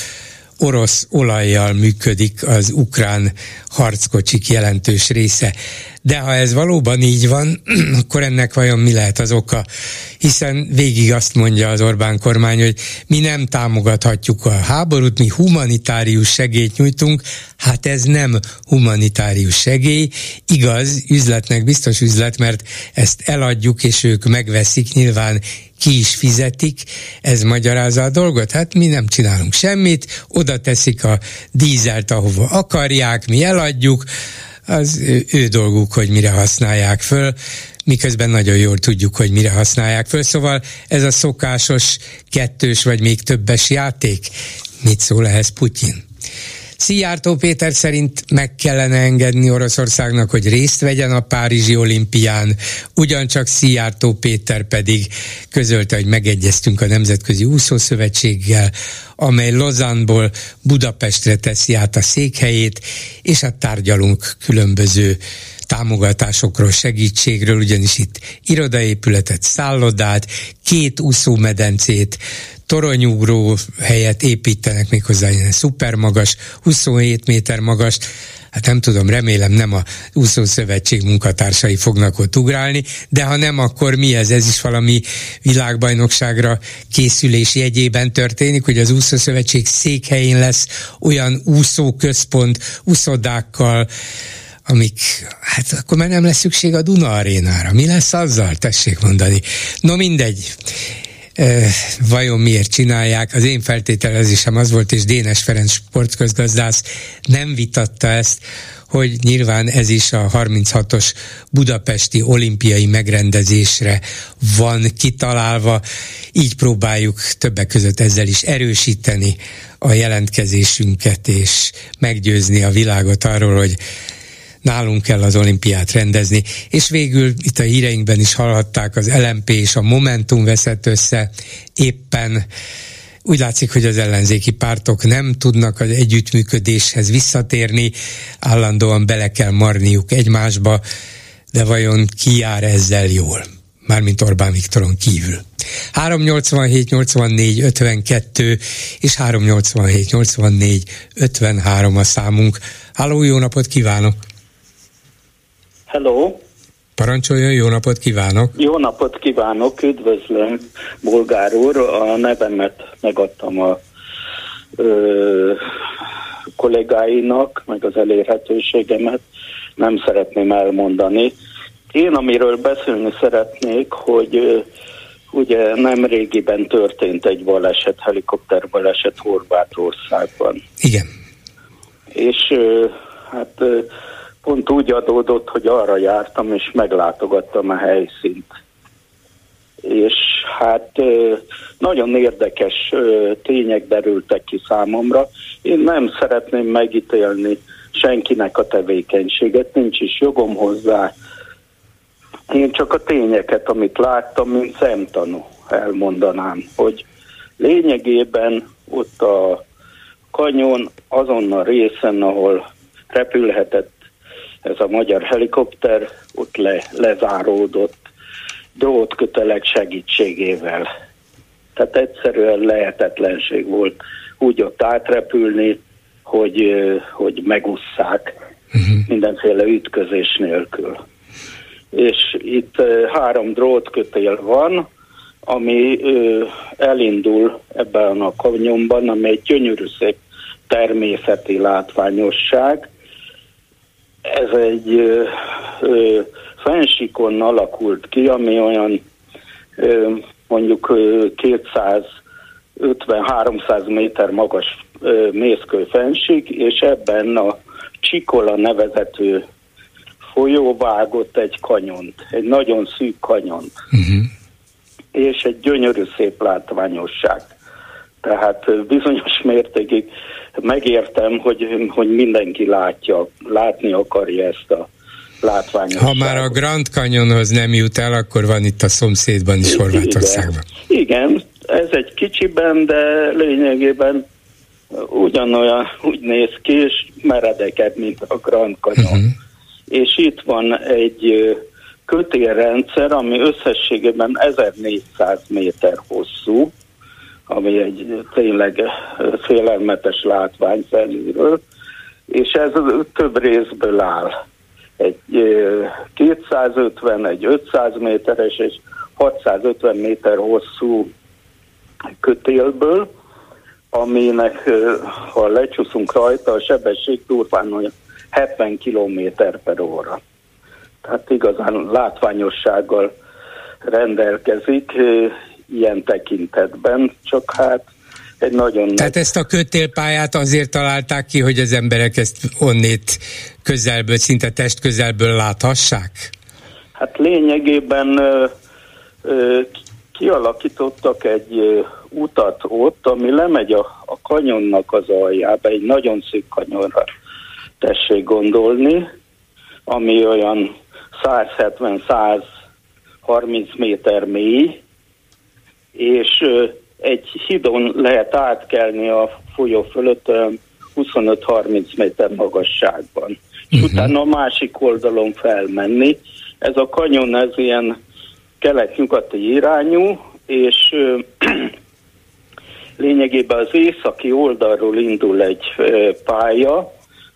orosz olajjal működik az ukrán harckocsik jelentős része. De ha ez valóban így van, akkor ennek vajon mi lehet az oka? Hiszen végig azt mondja az Orbán kormány, hogy mi nem támogathatjuk a háborút, mi humanitárius segélyt nyújtunk, hát ez nem humanitárius segély, igaz, üzletnek biztos üzlet, mert ezt eladjuk, és ők megveszik, nyilván ki is fizetik, ez magyarázza a dolgot. Hát mi nem csinálunk semmit, oda teszik a dízelt, ahova akarják, mi eladjuk, az ő, ő dolguk, hogy mire használják föl, miközben nagyon jól tudjuk, hogy mire használják föl. Szóval ez a szokásos kettős vagy még többes játék. Mit szól ehhez Putyin? Szijjártó Péter szerint meg kellene engedni Oroszországnak, hogy részt vegyen a Párizsi olimpián, ugyancsak Szijjártó Péter pedig közölte, hogy megegyeztünk a Nemzetközi Úszószövetséggel, amely Lozánból Budapestre teszi át a székhelyét, és hát tárgyalunk különböző támogatásokról, segítségről, ugyanis itt irodaépületet, szállodát, két úszómedencét, toronyugró helyet építenek méghozzá ilyen szuper magas, 27 méter magas, hát nem tudom, remélem nem a úszószövetség munkatársai fognak ott ugrálni, de ha nem, akkor mi ez? Ez is valami világbajnokságra készülés jegyében történik, hogy az úszószövetség székhelyén lesz olyan úszóközpont, úszodákkal, amik, hát akkor már nem lesz szükség a Duna arénára. Mi lesz azzal? Tessék mondani. No mindegy vajon miért csinálják. Az én feltételezésem az volt, és Dénes Ferenc sportközgazdász nem vitatta ezt, hogy nyilván ez is a 36-os budapesti olimpiai megrendezésre van kitalálva, így próbáljuk többek között ezzel is erősíteni a jelentkezésünket, és meggyőzni a világot arról, hogy nálunk kell az olimpiát rendezni. És végül itt a híreinkben is hallhatták, az LMP és a Momentum veszett össze éppen Úgy látszik, hogy az ellenzéki pártok nem tudnak az együttműködéshez visszatérni, állandóan bele kell marniuk egymásba, de vajon ki jár ezzel jól? Mármint Orbán Viktoron kívül. 387 84 52 és 387 84 53 a számunk. Háló, jó napot kívánok! Hello! Parancsoljon, jó napot kívánok! Jó napot kívánok, üdvözlöm, Bolgár úr, a nevemet megadtam a ö, kollégáinak, meg az elérhetőségemet, nem szeretném elmondani. Én, amiről beszélni szeretnék, hogy ö, ugye nem régiben történt egy baleset, helikopter baleset Horvátországban. Igen. És ö, hát ö, pont úgy adódott, hogy arra jártam, és meglátogattam a helyszínt. És hát nagyon érdekes tények derültek ki számomra. Én nem szeretném megítélni senkinek a tevékenységet, nincs is jogom hozzá. Én csak a tényeket, amit láttam, mint szemtanú elmondanám, hogy lényegében ott a kanyon azon a részen, ahol repülhetett ez a magyar helikopter ott le, lezáródott drótkötelek segítségével. Tehát egyszerűen lehetetlenség volt úgy ott átrepülni, hogy, hogy megusszák uh-huh. mindenféle ütközés nélkül. És itt három drótkötél van, ami elindul ebben a kanyomban, ami egy gyönyörű szép természeti látványosság, ez egy ö, ö, fensikon alakult ki, ami olyan ö, mondjuk 250-300 méter magas ö, mészkő fensik, és ebben a Csikola nevezető folyó vágott egy kanyont, egy nagyon szűk kanyont. Uh-huh. És egy gyönyörű szép látványosság. Tehát bizonyos mértékig megértem, hogy, hogy mindenki látja, látni akarja ezt a látványosságot. Ha már a Grand Canyonhoz nem jut el, akkor van itt a szomszédban is Horvátországban. Igen, igen, ez egy kicsiben, de lényegében ugyanolyan úgy néz ki, és meredekebb, mint a Grand Canyon. Uh-huh. És itt van egy kötélrendszer, ami összességében 1400 méter hosszú, ami egy tényleg félelmetes látvány felülről, és ez több részből áll. Egy 250, egy 500 méteres és 650 méter hosszú kötélből, aminek, ha lecsúszunk rajta, a sebesség durván olyan 70 km per óra. Tehát igazán látványossággal rendelkezik, ilyen tekintetben, csak hát egy nagyon... Tehát ezt a kötélpályát azért találták ki, hogy az emberek ezt onnét közelből, szinte test közelből láthassák? Hát lényegében ö, ö, kialakítottak egy ö, utat ott, ami lemegy a, a kanyonnak az aljába, egy nagyon szűk kanyonra tessék gondolni, ami olyan 170-130 méter mély, és egy hidon lehet átkelni a folyó fölött 25-30 méter magasságban. Uh-huh. És mhm. utána a másik oldalon felmenni. Ez a kanyon, ez ilyen kelet-nyugati irányú, és lényegében az északi oldalról indul egy pálya,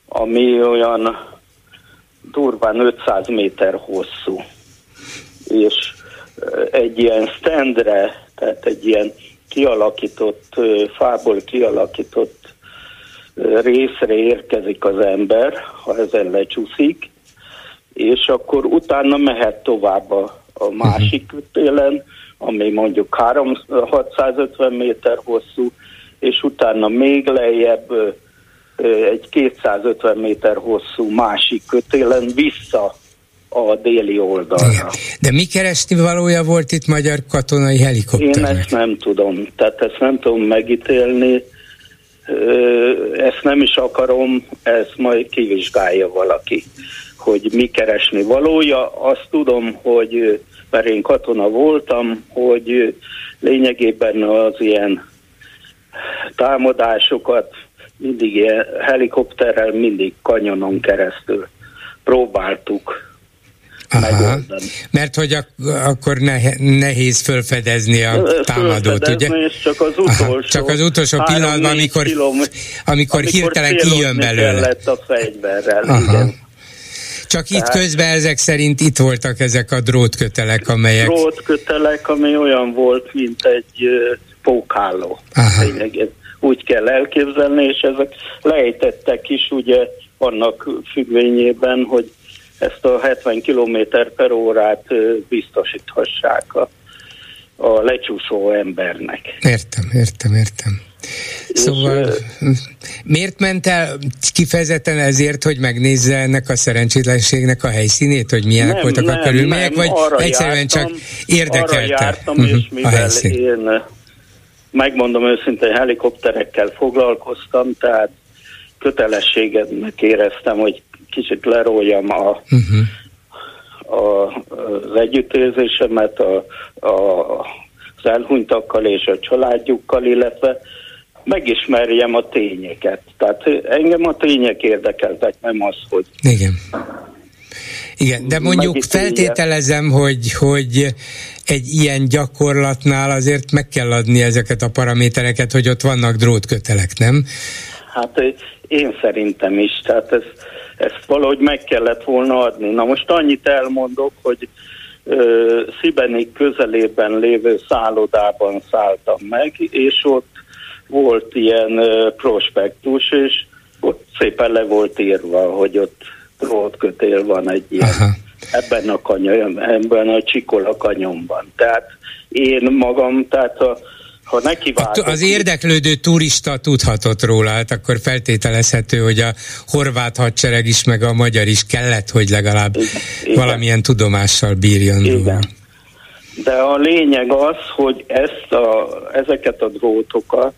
ami olyan durván 500 méter hosszú. És egy ilyen standre tehát egy ilyen kialakított, fából kialakított részre érkezik az ember, ha ezen lecsúszik, és akkor utána mehet tovább a, a másik télen, ami mondjuk 3, 650 méter hosszú, és utána még lejjebb egy 250 méter hosszú másik kötélen vissza a déli oldalra. Igen. De mi keresni valója volt itt magyar katonai helikopternek? Én ezt nem tudom, tehát ezt nem tudom megítélni, ezt nem is akarom, ezt majd kivizsgálja valaki, hogy mi keresni valója. Azt tudom, hogy mert én katona voltam, hogy lényegében az ilyen támadásokat mindig ilyen helikopterrel, mindig kanyonon keresztül próbáltuk Aha, mert hogy ak- akkor nehéz fölfedezni a támadót, ugye? csak az utolsó, Aha, csak az utolsó pillanatban, amikor, amikor, amikor hirtelen kijön belőle. a fegyverrel, Aha. igen. Csak itt közben ezek szerint itt voltak ezek a drótkötelek, amelyek... Drótkötelek, ami olyan volt, mint egy pókháló. Aha. Úgy kell elképzelni, és ezek lejtettek is ugye annak függvényében, hogy ezt a 70 km per órát biztosíthassák a, a lecsúszó embernek. Értem, értem, értem. Szóval miért ment el kifejezetten ezért, hogy megnézze ennek a szerencsétlenségnek a helyszínét, hogy milyenek nem, voltak nem, a körülmények, vagy egyszerűen jártam, csak érdekelte? Arra jártam, uh-huh, és mivel én megmondom őszintén, helikopterekkel foglalkoztam, tehát kötelességednek éreztem, hogy kicsit leróljam a, uh-huh. a, az együttérzésemet a, a, az elhunytakkal és a családjukkal, illetve megismerjem a tényeket. Tehát engem a tények érdekeltek, nem az, hogy... Igen. Igen, de mondjuk feltételezem, hogy, hogy egy ilyen gyakorlatnál azért meg kell adni ezeket a paramétereket, hogy ott vannak drótkötelek, nem? Hát én szerintem is, tehát ez, ezt valahogy meg kellett volna adni. Na most annyit elmondok, hogy ö, Szibenik közelében lévő szállodában szálltam meg, és ott volt ilyen ö, prospektus, és ott szépen le volt írva, hogy ott drótkötél van egy ilyen, Aha. ebben a kanyom, ebben a csikola kanyomban. Tehát én magam, tehát a ha neki Az érdeklődő turista tudhatott róla, hát akkor feltételezhető, hogy a horvát hadsereg is, meg a magyar is kellett, hogy legalább Igen. valamilyen tudomással bírjon Igen. róla. De a lényeg az, hogy ezt a, ezeket a drótokat,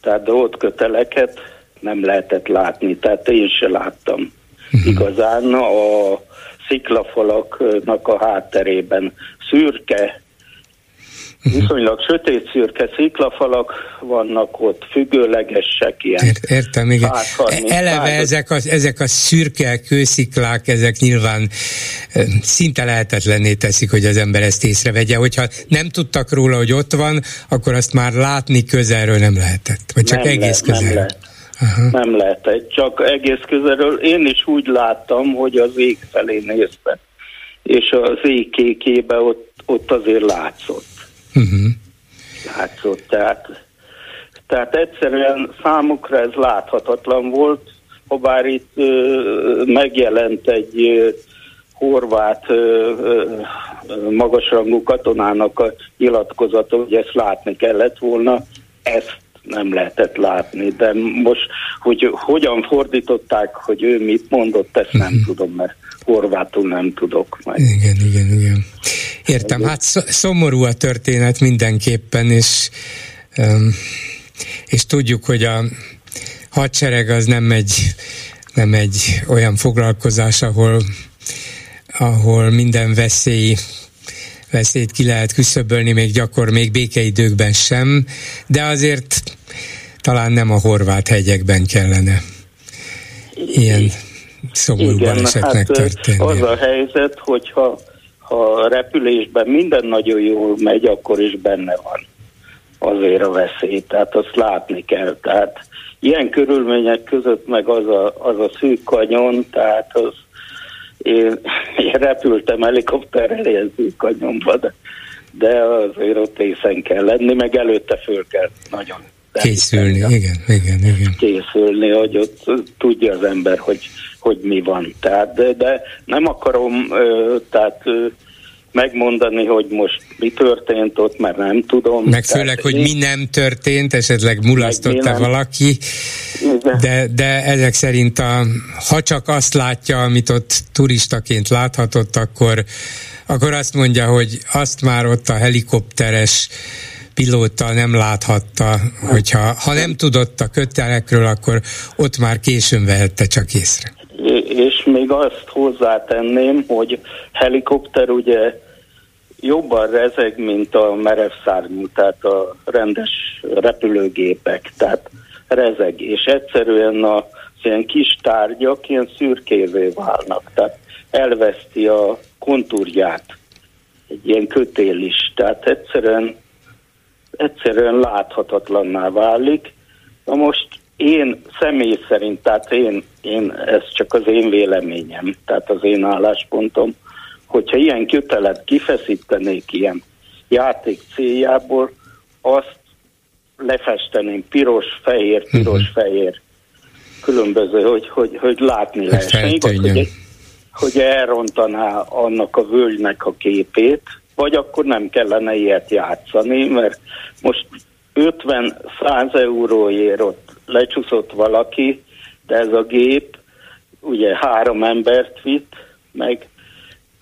tehát drótköteleket nem lehetett látni, tehát én se láttam. Uh-huh. Igazán a sziklafalaknak a hátterében szürke. Viszonylag sötét szürke sziklafalak vannak ott, függőlegesek ilyen. Ért, értem, igen. Eleve ezek a, ezek a szürke kősziklák, ezek nyilván szinte lehetetlenné teszik, hogy az ember ezt észrevegye. Hogyha nem tudtak róla, hogy ott van, akkor azt már látni közelről nem lehetett. Vagy csak nem egész le, közelről. Nem lehet. Uh-huh. Nem lehetett, csak egész közelről. Én is úgy láttam, hogy az ég felé nézve, és az ég kékébe ott, ott azért látszott uh-huh. látszott. Tehát, tehát egyszerűen számukra ez láthatatlan volt, ha bár itt ö, megjelent egy ö, horvát ö, ö, magasrangú katonának a nyilatkozata, hogy ezt látni kellett volna, ezt nem lehetett látni, de most, hogy hogyan fordították, hogy ő mit mondott, ezt nem uh-huh. tudom, mert horvátul nem tudok majd. Igen, igen, igen. Értem, hát szomorú a történet mindenképpen, és, és tudjuk, hogy a hadsereg az nem egy, nem egy olyan foglalkozás, ahol, ahol minden veszély veszélyt ki lehet küszöbölni, még gyakor, még békeidőkben sem, de azért talán nem a horvát hegyekben kellene ilyen szomorú Igen, balesetnek hát történni. Az a helyzet, hogyha ha repülésben minden nagyon jól megy, akkor is benne van azért a veszély. Tehát azt látni kell. Tehát ilyen körülmények között meg az a, az a szűk kanyon, tehát az én, én repültem helikopterrel ilyen szűk kanyonba, de, de azért ott észen kell lenni, meg előtte föl kell nagyon Készülni, igen, igen, igen. Készülni, hogy ott tudja az ember, hogy, hogy mi van. Tehát, de, de nem akarom tehát megmondani, hogy most mi történt ott, mert nem tudom. Meg főleg, hogy én... mi nem történt, esetleg mulasztotta valaki, de, de ezek szerint a, ha csak azt látja, amit ott turistaként láthatott, akkor, akkor azt mondja, hogy azt már ott a helikopteres pilóta nem láthatta, hogyha ha nem tudott a kötelekről, akkor ott már későn vehette csak észre. És még azt hozzátenném, hogy helikopter ugye jobban rezeg, mint a merev szárnyú, tehát a rendes repülőgépek, tehát rezeg, és egyszerűen a ilyen kis tárgyak ilyen szürkévé válnak, tehát elveszti a kontúrját egy ilyen kötél is, tehát egyszerűen, egyszerűen láthatatlanná válik. Na most én személy szerint, tehát én, én, ez csak az én véleményem, tehát az én álláspontom, hogyha ilyen kötelet kifeszítenék ilyen játék céljából, azt lefesteném piros, fehér, piros, uh-huh. fehér, különböző, hogy, hogy, hogy látni lehessen. hogy, hogy elrontaná annak a völgynek a képét, vagy akkor nem kellene ilyet játszani, mert most 50-100 euróért ott lecsúszott valaki, de ez a gép ugye három embert vitt, meg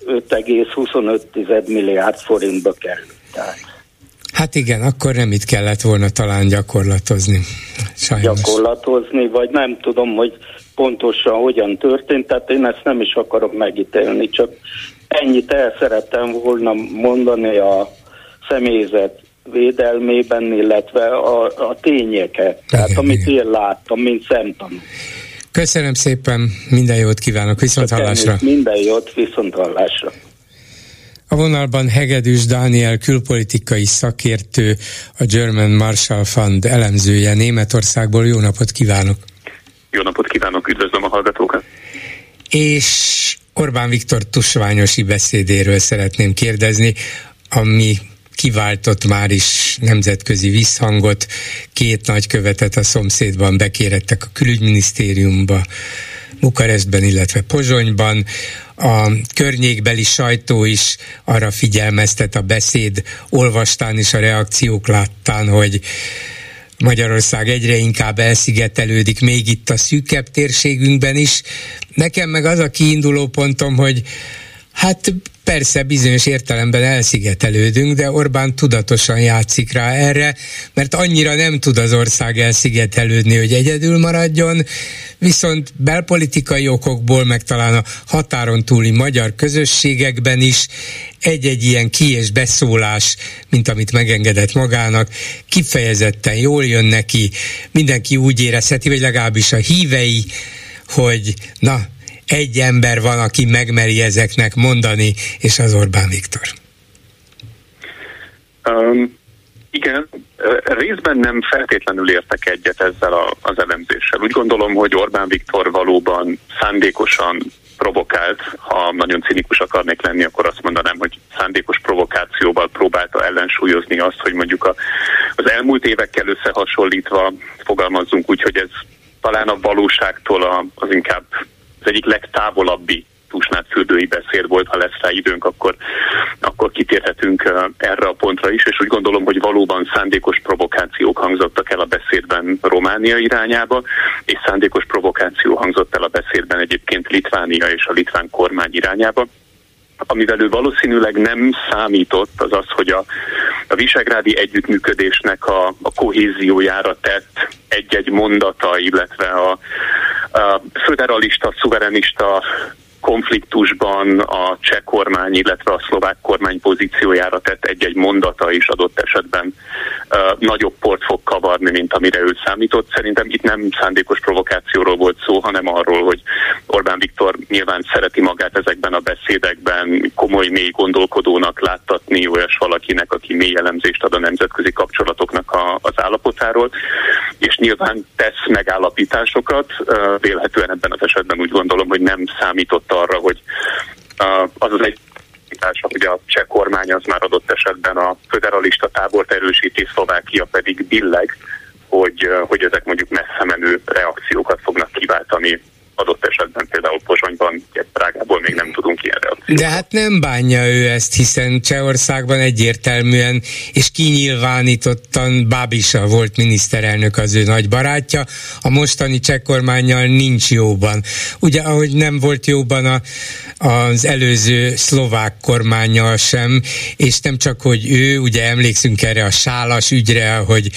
5,25 milliárd forintba került. Tehát. Hát igen, akkor nem itt kellett volna talán gyakorlatozni. Sajnos. Gyakorlatozni, vagy nem tudom, hogy pontosan hogyan történt, tehát én ezt nem is akarok megítélni, csak ennyit el szerettem volna mondani a személyzet védelmében, illetve a, a tényeket, tehát igen, amit igen. én láttam, mint szemtanú. Köszönöm szépen, minden jót kívánok, viszont hallásra. Minden jót, viszont hallásra. A vonalban Hegedűs Dániel külpolitikai szakértő, a German Marshall Fund elemzője Németországból. Jó napot kívánok! Jó napot kívánok, üdvözlöm a hallgatókat! És Orbán Viktor tusványosi beszédéről szeretném kérdezni, ami kiváltott már is nemzetközi visszhangot, két nagykövetet a szomszédban bekérettek a külügyminisztériumba, Bukarestben, illetve Pozsonyban. A környékbeli sajtó is arra figyelmeztet a beszéd olvastán és a reakciók láttán, hogy Magyarország egyre inkább elszigetelődik, még itt a szűkebb térségünkben is. Nekem meg az a kiinduló pontom, hogy hát persze bizonyos értelemben elszigetelődünk, de Orbán tudatosan játszik rá erre, mert annyira nem tud az ország elszigetelődni, hogy egyedül maradjon, viszont belpolitikai okokból, meg talán a határon túli magyar közösségekben is egy-egy ilyen ki- és beszólás, mint amit megengedett magának, kifejezetten jól jön neki, mindenki úgy érezheti, vagy legalábbis a hívei, hogy na, egy ember van, aki megmeri ezeknek mondani, és az Orbán Viktor. Um, igen, részben nem feltétlenül értek egyet ezzel a, az elemzéssel. Úgy gondolom, hogy Orbán Viktor valóban szándékosan provokált, ha nagyon cinikus akarnék lenni, akkor azt mondanám, hogy szándékos provokációval próbálta ellensúlyozni azt, hogy mondjuk a, az elmúlt évekkel összehasonlítva fogalmazzunk úgy, hogy ez talán a valóságtól a, az inkább az egyik legtávolabbi fürdői beszéd volt, ha lesz rá időnk, akkor, akkor kitérhetünk erre a pontra is, és úgy gondolom, hogy valóban szándékos provokációk hangzottak el a beszédben Románia irányába, és szándékos provokáció hangzott el a beszédben egyébként Litvánia és a litván kormány irányába amivel ő valószínűleg nem számított, az az, hogy a, a visegrádi együttműködésnek a, a kohéziójára tett egy-egy mondata, illetve a, a föderalista, szuverenista konfliktusban a cseh kormány, illetve a szlovák kormány pozíciójára tett egy-egy mondata is adott esetben uh, nagyobb port fog kavarni, mint amire ő számított. Szerintem itt nem szándékos provokációról volt szó, hanem arról, hogy Orbán Viktor nyilván szereti magát ezekben a beszédekben komoly, mély gondolkodónak láttatni olyas valakinek, aki mély elemzést ad a nemzetközi kapcsolatoknak a, az állapotáról, és nyilván tesz megállapításokat. Uh, vélhetően ebben az esetben úgy gondolom, hogy nem számított arra, hogy az az egy hogy a cseh kormány az már adott esetben a föderalista tábort erősíti, Szlovákia pedig billeg, hogy, hogy ezek mondjuk messze menő reakciókat fognak kiváltani adott esetben például Pozsonyban, Prágából még nem tudunk ilyen reakciót. De hát nem bánja ő ezt, hiszen Csehországban egyértelműen és kinyilvánítottan Bábisa volt miniszterelnök az ő nagy barátja, a mostani cseh kormányjal nincs jóban. Ugye, ahogy nem volt jóban a, az előző szlovák kormányjal sem, és nem csak, hogy ő, ugye emlékszünk erre a sálas ügyre, ahogy,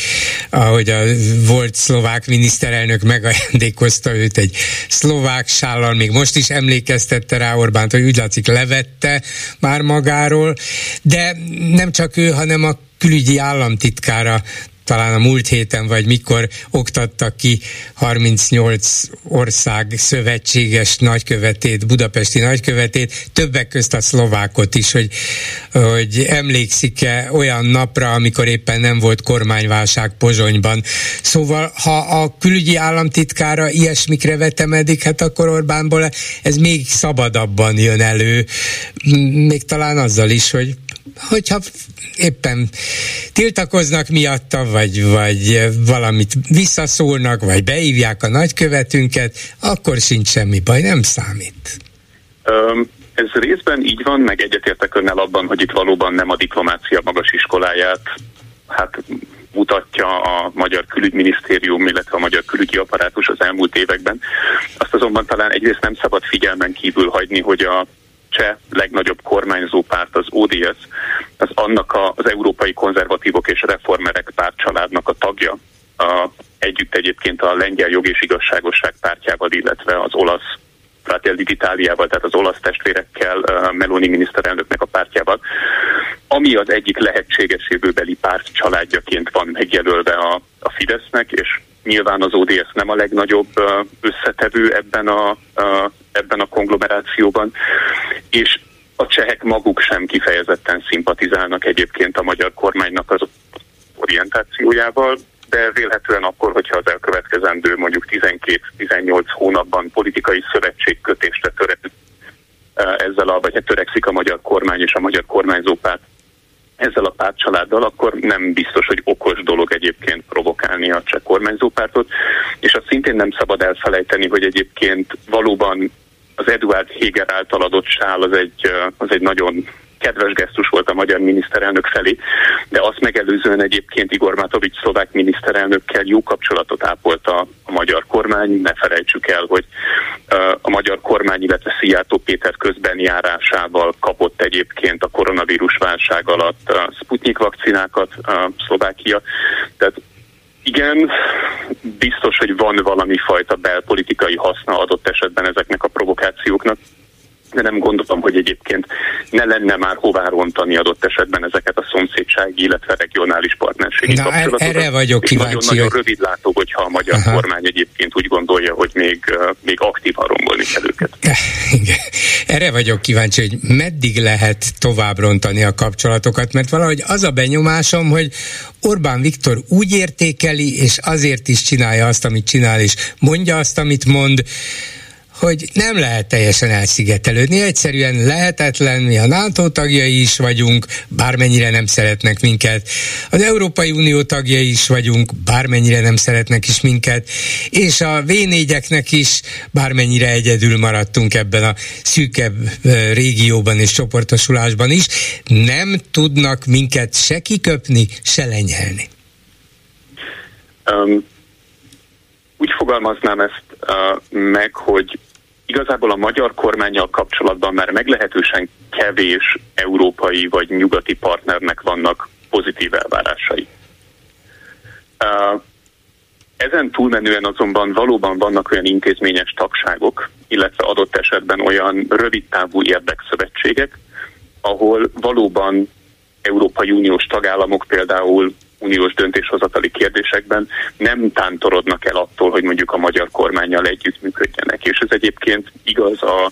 ahogy a volt szlovák miniszterelnök megajándékozta őt egy szlovák sállal, még most is emlékeztette rá Orbánt, hogy úgy látszik levette már magáról, de nem csak ő, hanem a külügyi államtitkára talán a múlt héten, vagy mikor oktattak ki 38 ország szövetséges nagykövetét, budapesti nagykövetét, többek közt a szlovákot is, hogy, hogy emlékszik-e olyan napra, amikor éppen nem volt kormányválság Pozsonyban. Szóval, ha a külügyi államtitkára ilyesmikre vetemedik, hát akkor Orbánból ez még szabadabban jön elő, még talán azzal is, hogy hogyha éppen tiltakoznak miatta, vagy, vagy valamit visszaszólnak, vagy beívják a nagykövetünket, akkor sincs semmi baj, nem számít. Um, ez részben így van, meg egyetértek önnel abban, hogy itt valóban nem a diplomácia magas iskoláját hát mutatja a magyar külügyminisztérium, illetve a magyar külügyi apparátus az elmúlt években. Azt azonban talán egyrészt nem szabad figyelmen kívül hagyni, hogy a cseh legnagyobb kormányzó párt, az ODS, az annak a, az európai konzervatívok és reformerek pártcsaládnak a tagja, a, együtt egyébként a lengyel jog és igazságosság pártjával, illetve az olasz Fratelli d'Italiával, tehát az olasz testvérekkel, Meloni miniszterelnöknek a pártjával, ami az egyik lehetséges jövőbeli párt családjaként van megjelölve a, a Fidesznek, és nyilván az ODS nem a legnagyobb összetevő ebben a, ebben a konglomerációban, és a csehek maguk sem kifejezetten szimpatizálnak egyébként a magyar kormánynak az orientációjával, de vélhetően akkor, hogyha az elkövetkezendő mondjuk 12-18 hónapban politikai szövetségkötésre töre, ezzel a, vagy hát törekszik a magyar kormány és a magyar kormányzó párt ezzel a pártcsaláddal, akkor nem biztos, hogy okos dolog egyébként provokálni a cseh kormányzópártot, és azt szintén nem szabad elfelejteni, hogy egyébként valóban az Eduard Heger által adott sál az egy, az egy nagyon kedves gesztus volt a magyar miniszterelnök felé, de azt megelőzően egyébként Igor Matovics szlovák miniszterelnökkel jó kapcsolatot ápolt a, a magyar kormány. Ne felejtsük el, hogy a magyar kormány, illetve Szijjártó Péter közben járásával kapott egyébként a koronavírus válság alatt uh, Sputnik vakcinákat uh, Szlovákia. Tehát igen, biztos, hogy van valami fajta belpolitikai haszna adott esetben ezeknek a provokációknak, nem gondolom, hogy egyébként ne lenne már hová rontani adott esetben ezeket a szomszédsági, illetve regionális partnerségi Na, er- kapcsolatokat. Erre vagyok kíváncsi. Nagyon-nagyon hogy... rövid látó, hogyha a magyar Aha. kormány egyébként úgy gondolja, hogy még, még aktívan rombolni kell őket. Igen. Erre vagyok kíváncsi, hogy meddig lehet tovább rontani a kapcsolatokat, mert valahogy az a benyomásom, hogy Orbán Viktor úgy értékeli, és azért is csinálja azt, amit csinál, és mondja azt, amit mond, hogy nem lehet teljesen elszigetelődni, egyszerűen lehetetlen, mi a NATO tagjai is vagyunk, bármennyire nem szeretnek minket, az Európai Unió tagjai is vagyunk, bármennyire nem szeretnek is minket, és a v is, bármennyire egyedül maradtunk ebben a szűkebb régióban és csoportosulásban is, nem tudnak minket se kiköpni, se lenyelni. Um, úgy fogalmaznám ezt uh, meg, hogy igazából a magyar kormányjal kapcsolatban már meglehetősen kevés európai vagy nyugati partnernek vannak pozitív elvárásai. Ezen túlmenően azonban valóban vannak olyan intézményes tagságok, illetve adott esetben olyan rövidtávú érdekszövetségek, ahol valóban Európai Uniós tagállamok például uniós döntéshozatali kérdésekben nem tántorodnak el attól, hogy mondjuk a magyar kormányjal együttműködjenek. És ez egyébként igaz a,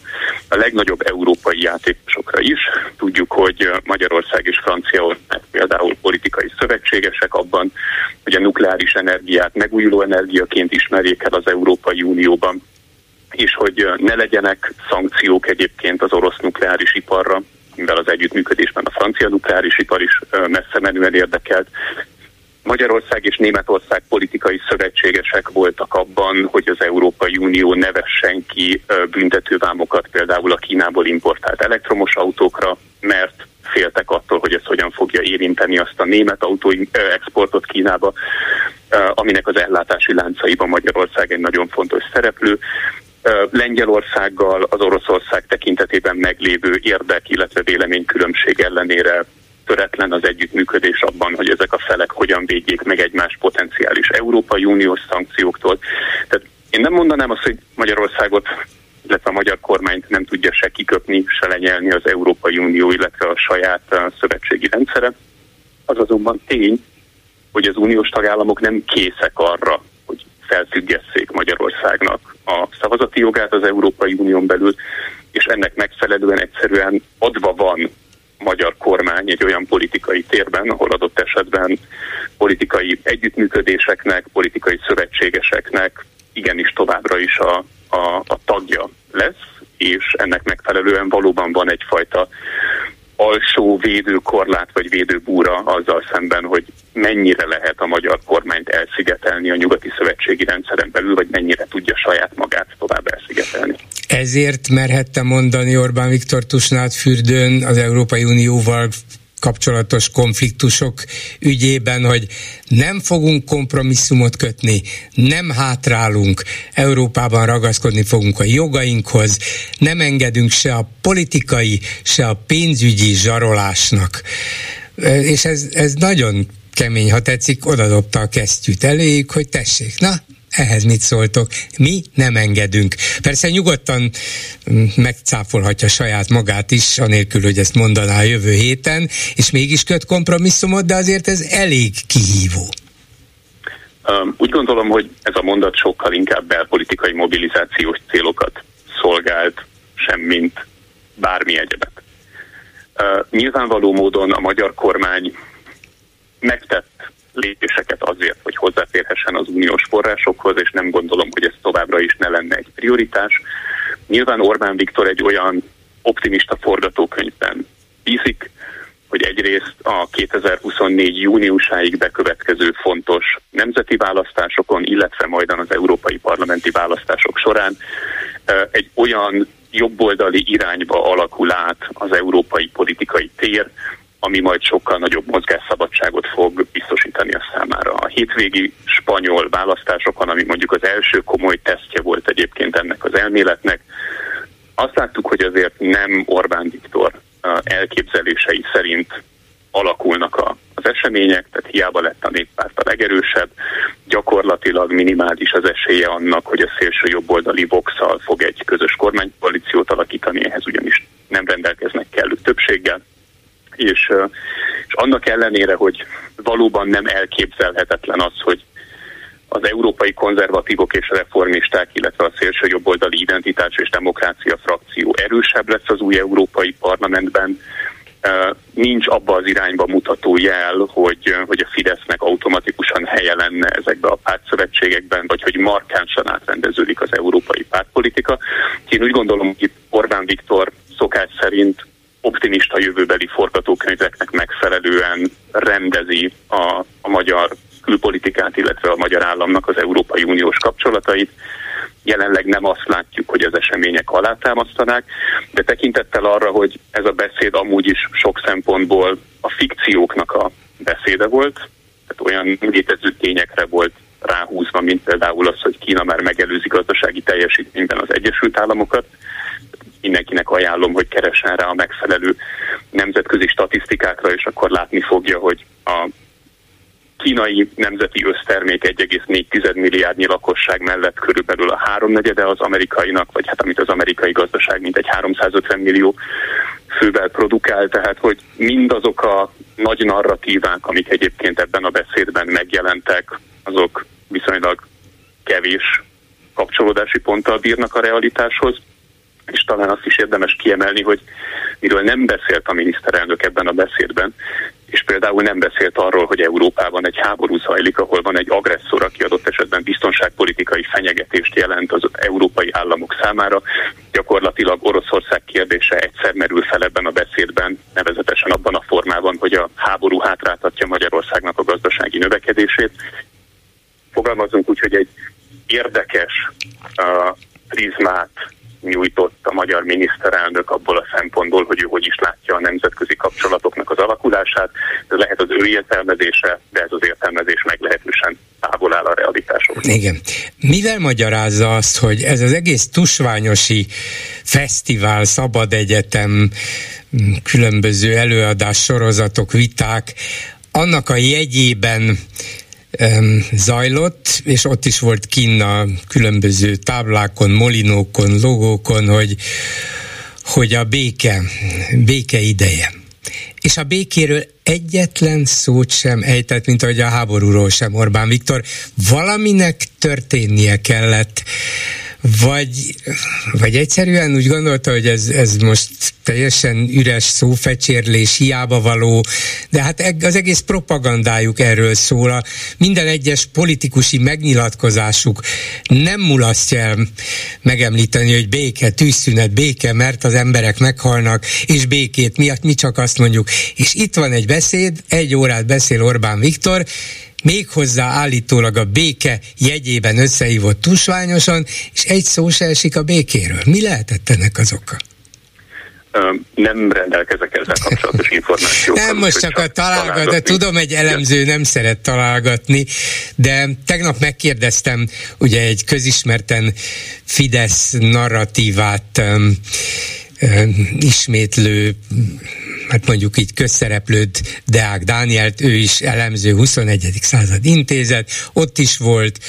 a legnagyobb európai játékosokra is. Tudjuk, hogy Magyarország és Franciaország például politikai szövetségesek abban, hogy a nukleáris energiát megújuló energiaként ismerjék el az Európai Unióban, és hogy ne legyenek szankciók egyébként az orosz nukleáris iparra, mivel az együttműködésben a francia nukleáris ipar is messze menően érdekelt, Magyarország és Németország politikai szövetségesek voltak abban, hogy az Európai Unió ne vessen ki büntetővámokat például a Kínából importált elektromos autókra, mert féltek attól, hogy ez hogyan fogja érinteni azt a német autó exportot Kínába, aminek az ellátási láncaiban Magyarország egy nagyon fontos szereplő. Lengyelországgal az Oroszország tekintetében meglévő érdek, illetve véleménykülönbség ellenére töretlen az együttműködés abban, hogy ezek a felek hogyan védjék meg egymás potenciális Európai Uniós szankcióktól. Tehát én nem mondanám azt, hogy Magyarországot illetve a magyar kormányt nem tudja se kiköpni, se lenyelni az Európai Unió, illetve a saját szövetségi rendszere. Az azonban tény, hogy az uniós tagállamok nem készek arra, hogy felfüggesszék Magyarországnak a szavazati jogát az Európai Unión belül, és ennek megfelelően egyszerűen adva van magyar kormány egy olyan politikai térben, ahol adott esetben politikai együttműködéseknek, politikai szövetségeseknek igenis továbbra is a, a, a tagja lesz, és ennek megfelelően valóban van egyfajta alsó védőkorlát vagy védőbúra azzal szemben, hogy mennyire lehet a magyar kormányt elszigetelni a nyugati szövetségi rendszeren belül, vagy mennyire tudja saját magát tovább elszigetelni. Ezért merhette mondani Orbán Viktor Tusnát fürdőn az Európai Unióval kapcsolatos konfliktusok ügyében, hogy nem fogunk kompromisszumot kötni, nem hátrálunk, Európában ragaszkodni fogunk a jogainkhoz, nem engedünk se a politikai, se a pénzügyi zsarolásnak. És ez, ez nagyon kemény, ha tetszik, odadobta a kesztyűt eléjük, hogy tessék, na, ehhez mit szóltok? Mi nem engedünk. Persze nyugodtan mm, megcáfolhatja saját magát is, anélkül, hogy ezt mondaná a jövő héten, és mégis köt kompromisszumot, de azért ez elég kihívó. Úgy gondolom, hogy ez a mondat sokkal inkább belpolitikai mobilizációs célokat szolgált, semmint bármi egyebet. Nyilvánvaló módon a magyar kormány megtett lépéseket azért, hogy hozzáférhessen az uniós forrásokhoz, és nem gondolom, hogy ez továbbra is ne lenne egy prioritás. Nyilván Orbán Viktor egy olyan optimista forgatókönyvben bízik, hogy egyrészt a 2024 júniusáig bekövetkező fontos nemzeti választásokon, illetve majdan az európai parlamenti választások során egy olyan jobboldali irányba alakul át az európai politikai tér, ami majd sokkal nagyobb mozgásszabadságot fog biztosítani a számára. A hétvégi spanyol választásokon, ami mondjuk az első komoly tesztje volt egyébként ennek az elméletnek, azt láttuk, hogy azért nem Orbán Viktor elképzelései szerint alakulnak a, az események, tehát hiába lett a néppárt a legerősebb, gyakorlatilag minimális az esélye annak, hogy a szélső jobboldali vox fog egy közös kormánykoalíciót alakítani, ehhez ugyanis nem rendelkeznek kellő többséggel és, és annak ellenére, hogy valóban nem elképzelhetetlen az, hogy az európai konzervatívok és reformisták, illetve a szélső jobboldali identitás és demokrácia frakció erősebb lesz az új európai parlamentben, nincs abba az irányba mutató jel, hogy, hogy a Fidesznek automatikusan helye lenne ezekbe a pártszövetségekben, vagy hogy markánsan átrendeződik az európai pártpolitika. Én úgy gondolom, hogy Orbán Viktor szokás szerint optimista jövőbeli forgatókönyveknek megfelelően rendezi a, a magyar külpolitikát, illetve a magyar államnak az Európai Uniós kapcsolatait. Jelenleg nem azt látjuk, hogy az események alátámasztanák, de tekintettel arra, hogy ez a beszéd amúgy is sok szempontból a fikcióknak a beszéde volt, tehát olyan létező tényekre volt ráhúzva, mint például az, hogy Kína már megelőzi gazdasági teljesítményben az Egyesült Államokat, mindenkinek ajánlom, hogy keressen rá a megfelelő nemzetközi statisztikákra, és akkor látni fogja, hogy a kínai nemzeti össztermék 1,4 milliárdnyi lakosság mellett körülbelül a háromnegyede az amerikainak, vagy hát amit az amerikai gazdaság mint egy 350 millió fővel produkál, tehát hogy mindazok a nagy narratívák, amik egyébként ebben a beszédben megjelentek, azok viszonylag kevés kapcsolódási ponttal bírnak a realitáshoz és talán azt is érdemes kiemelni, hogy miről nem beszélt a miniszterelnök ebben a beszédben, és például nem beszélt arról, hogy Európában egy háború zajlik, ahol van egy agresszor, aki adott esetben biztonságpolitikai fenyegetést jelent az európai államok számára. Gyakorlatilag Oroszország kérdése egyszer merül fel ebben a beszédben, nevezetesen abban a formában, hogy a háború hátráltatja Magyarországnak a gazdasági növekedését. Fogalmazunk úgy, hogy egy érdekes uh, prizmát nyújtott a magyar miniszterelnök abból a szempontból, hogy ő hogy is látja a nemzetközi kapcsolatoknak az alakulását. Ez lehet az ő értelmezése, de ez az értelmezés meglehetősen távol áll a realitások. Igen. Mivel magyarázza azt, hogy ez az egész tusványosi fesztivál, szabad egyetem, különböző előadás sorozatok, viták, annak a jegyében zajlott, és ott is volt kinn a különböző táblákon, molinókon, logókon, hogy, hogy a béke, béke ideje. És a békéről egyetlen szót sem ejtett, mint ahogy a háborúról sem Orbán Viktor. Valaminek történnie kellett vagy, vagy egyszerűen úgy gondolta, hogy ez, ez most teljesen üres szófecsérlés, hiába való, de hát az egész propagandájuk erről szól. A minden egyes politikusi megnyilatkozásuk nem mulasztja el megemlíteni, hogy béke, tűzszünet, béke, mert az emberek meghalnak, és békét miatt mi csak azt mondjuk. És itt van egy beszéd, egy órát beszél Orbán Viktor, méghozzá állítólag a béke jegyében összehívott tusványosan, és egy szó se esik a békéről. Mi lehetett ennek az oka? nem rendelkezek ezzel kapcsolatos információkkal. Nem, most csak a találgat, de tudom, egy elemző nem szeret találgatni, de tegnap megkérdeztem ugye egy közismerten Fidesz narratívát ismétlő hát mondjuk így közszereplőd Deák Dánielt, ő is elemző 21. század intézet, ott is volt,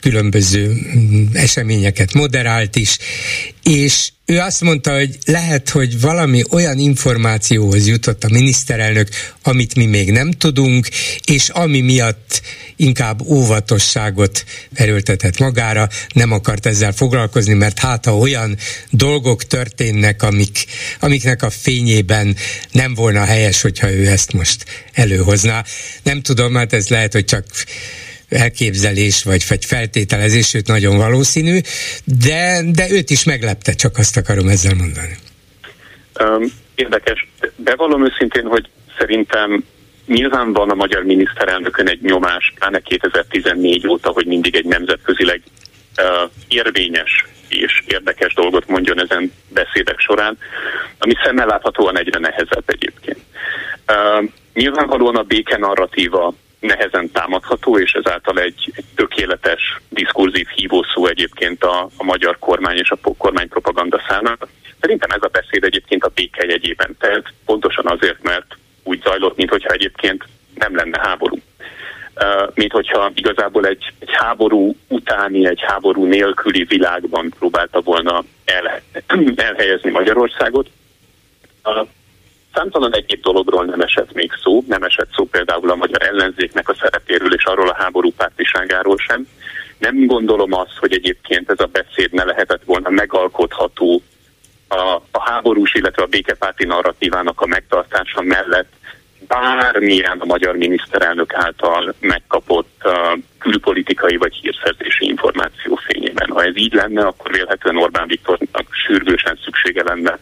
különböző mm, eseményeket moderált is, és ő azt mondta, hogy lehet, hogy valami olyan információhoz jutott a miniszterelnök, amit mi még nem tudunk, és ami miatt inkább óvatosságot erőltetett magára, nem akart ezzel foglalkozni, mert hát ha olyan dolgok történnek, amik, amiknek a fényében nem volna helyes, hogyha ő ezt most előhozná. Nem tudom, hát ez lehet, hogy csak elképzelés vagy, vagy feltételezés, sőt nagyon valószínű, de, de őt is meglepte, csak azt akarom ezzel mondani. Um, érdekes. Bevallom őszintén, hogy szerintem nyilván van a magyar miniszterelnökön egy nyomás, pláne 2014 óta, hogy mindig egy nemzetközileg uh, érvényes és érdekes dolgot mondjon ezen beszédek során, ami szemmel láthatóan egyre nehezebb egyébként. Uh, nyilvánvalóan a béke narratíva nehezen támadható, és ezáltal egy, tökéletes diskurzív hívószó egyébként a, a magyar kormány és a kormány propaganda számára. Szerintem ez a beszéd egyébként a béke jegyében telt, pontosan azért, mert úgy zajlott, mintha egyébként nem lenne háború. Uh, mint hogyha igazából egy, egy háború utáni, egy háború nélküli világban próbálta volna el, elhelyezni Magyarországot. Számtalan egyéb dologról nem esett még szó, nem esett szó például a magyar ellenzéknek a szerepéről és arról a háború pártiságáról sem. Nem gondolom azt, hogy egyébként ez a beszéd ne lehetett volna megalkotható a, a háborús, illetve a békepárti narratívának a megtartása mellett bármilyen a magyar miniszterelnök által megkapott uh, külpolitikai vagy hírszerzési információ fényében. Ha ez így lenne, akkor vélhetően Orbán Viktornak sürgősen szüksége lenne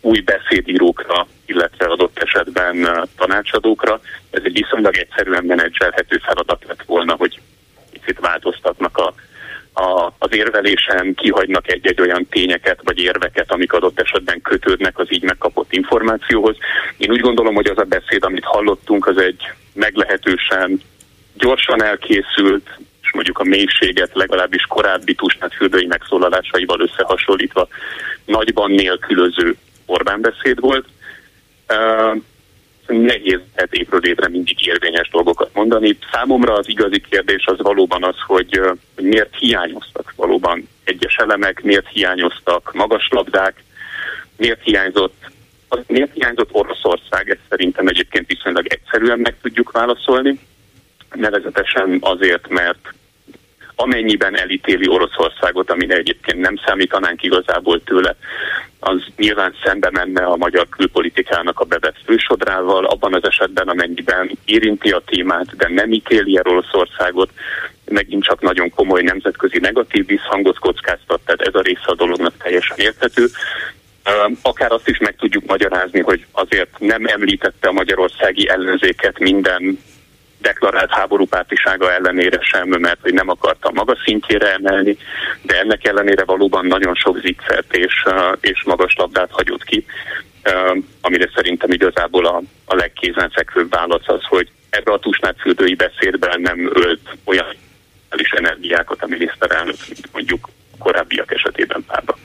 új beszédírókra, illetve adott esetben uh, tanácsadókra. Ez egy viszonylag egyszerűen menedzselhető feladat lett volna, hogy picit változtatnak a a, az érvelésen kihagynak egy-egy olyan tényeket vagy érveket, amik adott esetben kötődnek az így megkapott információhoz. Én úgy gondolom, hogy az a beszéd, amit hallottunk, az egy meglehetősen gyorsan elkészült, és mondjuk a mélységet legalábbis korábbi tusnátfürdői megszólalásaival összehasonlítva nagyban nélkülöző Orbán beszéd volt nehéz lehet évről évre mindig érvényes dolgokat mondani. Számomra az igazi kérdés az valóban az, hogy, hogy miért hiányoztak valóban egyes elemek, miért hiányoztak magas labdák, miért hiányzott az miért hiányzott Oroszország, ezt szerintem egyébként viszonylag egyszerűen meg tudjuk válaszolni. Nevezetesen azért, mert amennyiben elítéli Oroszországot, amire egyébként nem számítanánk igazából tőle, az nyilván szembe menne a magyar külpolitikának a bevett fősodrával, abban az esetben, amennyiben érinti a témát, de nem ítéli el Oroszországot, megint csak nagyon komoly nemzetközi negatív visszhangot kockáztat, tehát ez a része a dolognak teljesen érthető. Akár azt is meg tudjuk magyarázni, hogy azért nem említette a magyarországi ellenzéket minden deklarált háborúpártisága ellenére sem, mert hogy nem akarta maga szintjére emelni, de ennek ellenére valóban nagyon sok zicsert és, és magas labdát hagyott ki, amire szerintem igazából a, a legkézenfekvőbb válasz az, hogy ebbe a tusnátfürdői beszédben nem ölt olyan is energiákat a miniszterelnök, mint mondjuk korábbiak esetében párba.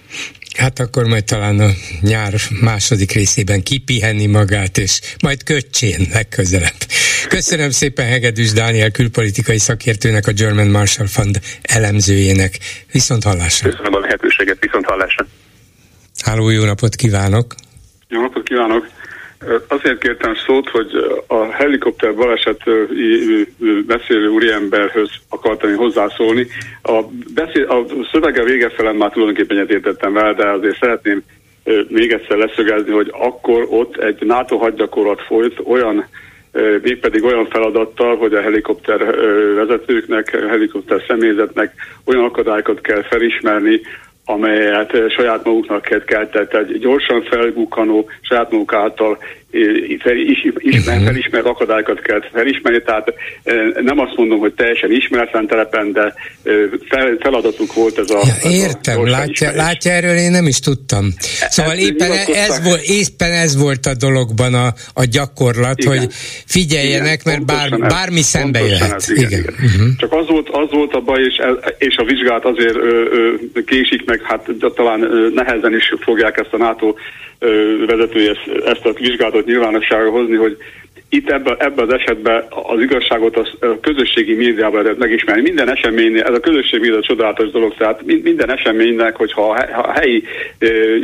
Hát akkor majd talán a nyár második részében kipihenni magát, és majd köcsén legközelebb. Köszönöm szépen Hegedűs Dániel külpolitikai szakértőnek, a German Marshall Fund elemzőjének. Viszont hallásra. Köszönöm a lehetőséget, viszont hallásra. Háló, jó napot kívánok! Jó napot kívánok! Azért kértem szót, hogy a helikopter baleset beszélő úriemberhöz akartam hozzászólni. A, beszél, a szövege vége felem már tulajdonképpen egyetértettem vele, de azért szeretném még egyszer leszögezni, hogy akkor ott egy NATO hadgyakorlat folyt olyan mégpedig olyan feladattal, hogy a helikopter vezetőknek, a helikopter személyzetnek olyan akadályokat kell felismerni, amelyet saját maguknak kell, tehát egy gyorsan felbukkanó, saját maguk által ismer, felismert akadályokat kell felismerni, tehát nem azt mondom, hogy teljesen ismeretlen telepen, de fel, feladatuk volt ez a... Ja, értem, a látja, látja, erről én nem is tudtam. Szóval éppen ez, volt, éppen ez volt a dologban a, a gyakorlat, igen. hogy figyeljenek, igen, mert bár, ez, bármi szembe jöhet. Ez, igen, igen. igen. Uh-huh. Csak az volt, az volt a baj, és, és a vizsgát azért ö, ö, késik meg, hát talán ö, nehezen is fogják ezt a NATO vezetője ezt, a vizsgálatot nyilvánosságra hozni, hogy itt ebben ebbe az esetben az igazságot a közösségi médiában lehet megismerni. Minden eseménynél, ez a közösségi média csodálatos dolog, tehát minden eseménynek, hogyha a helyi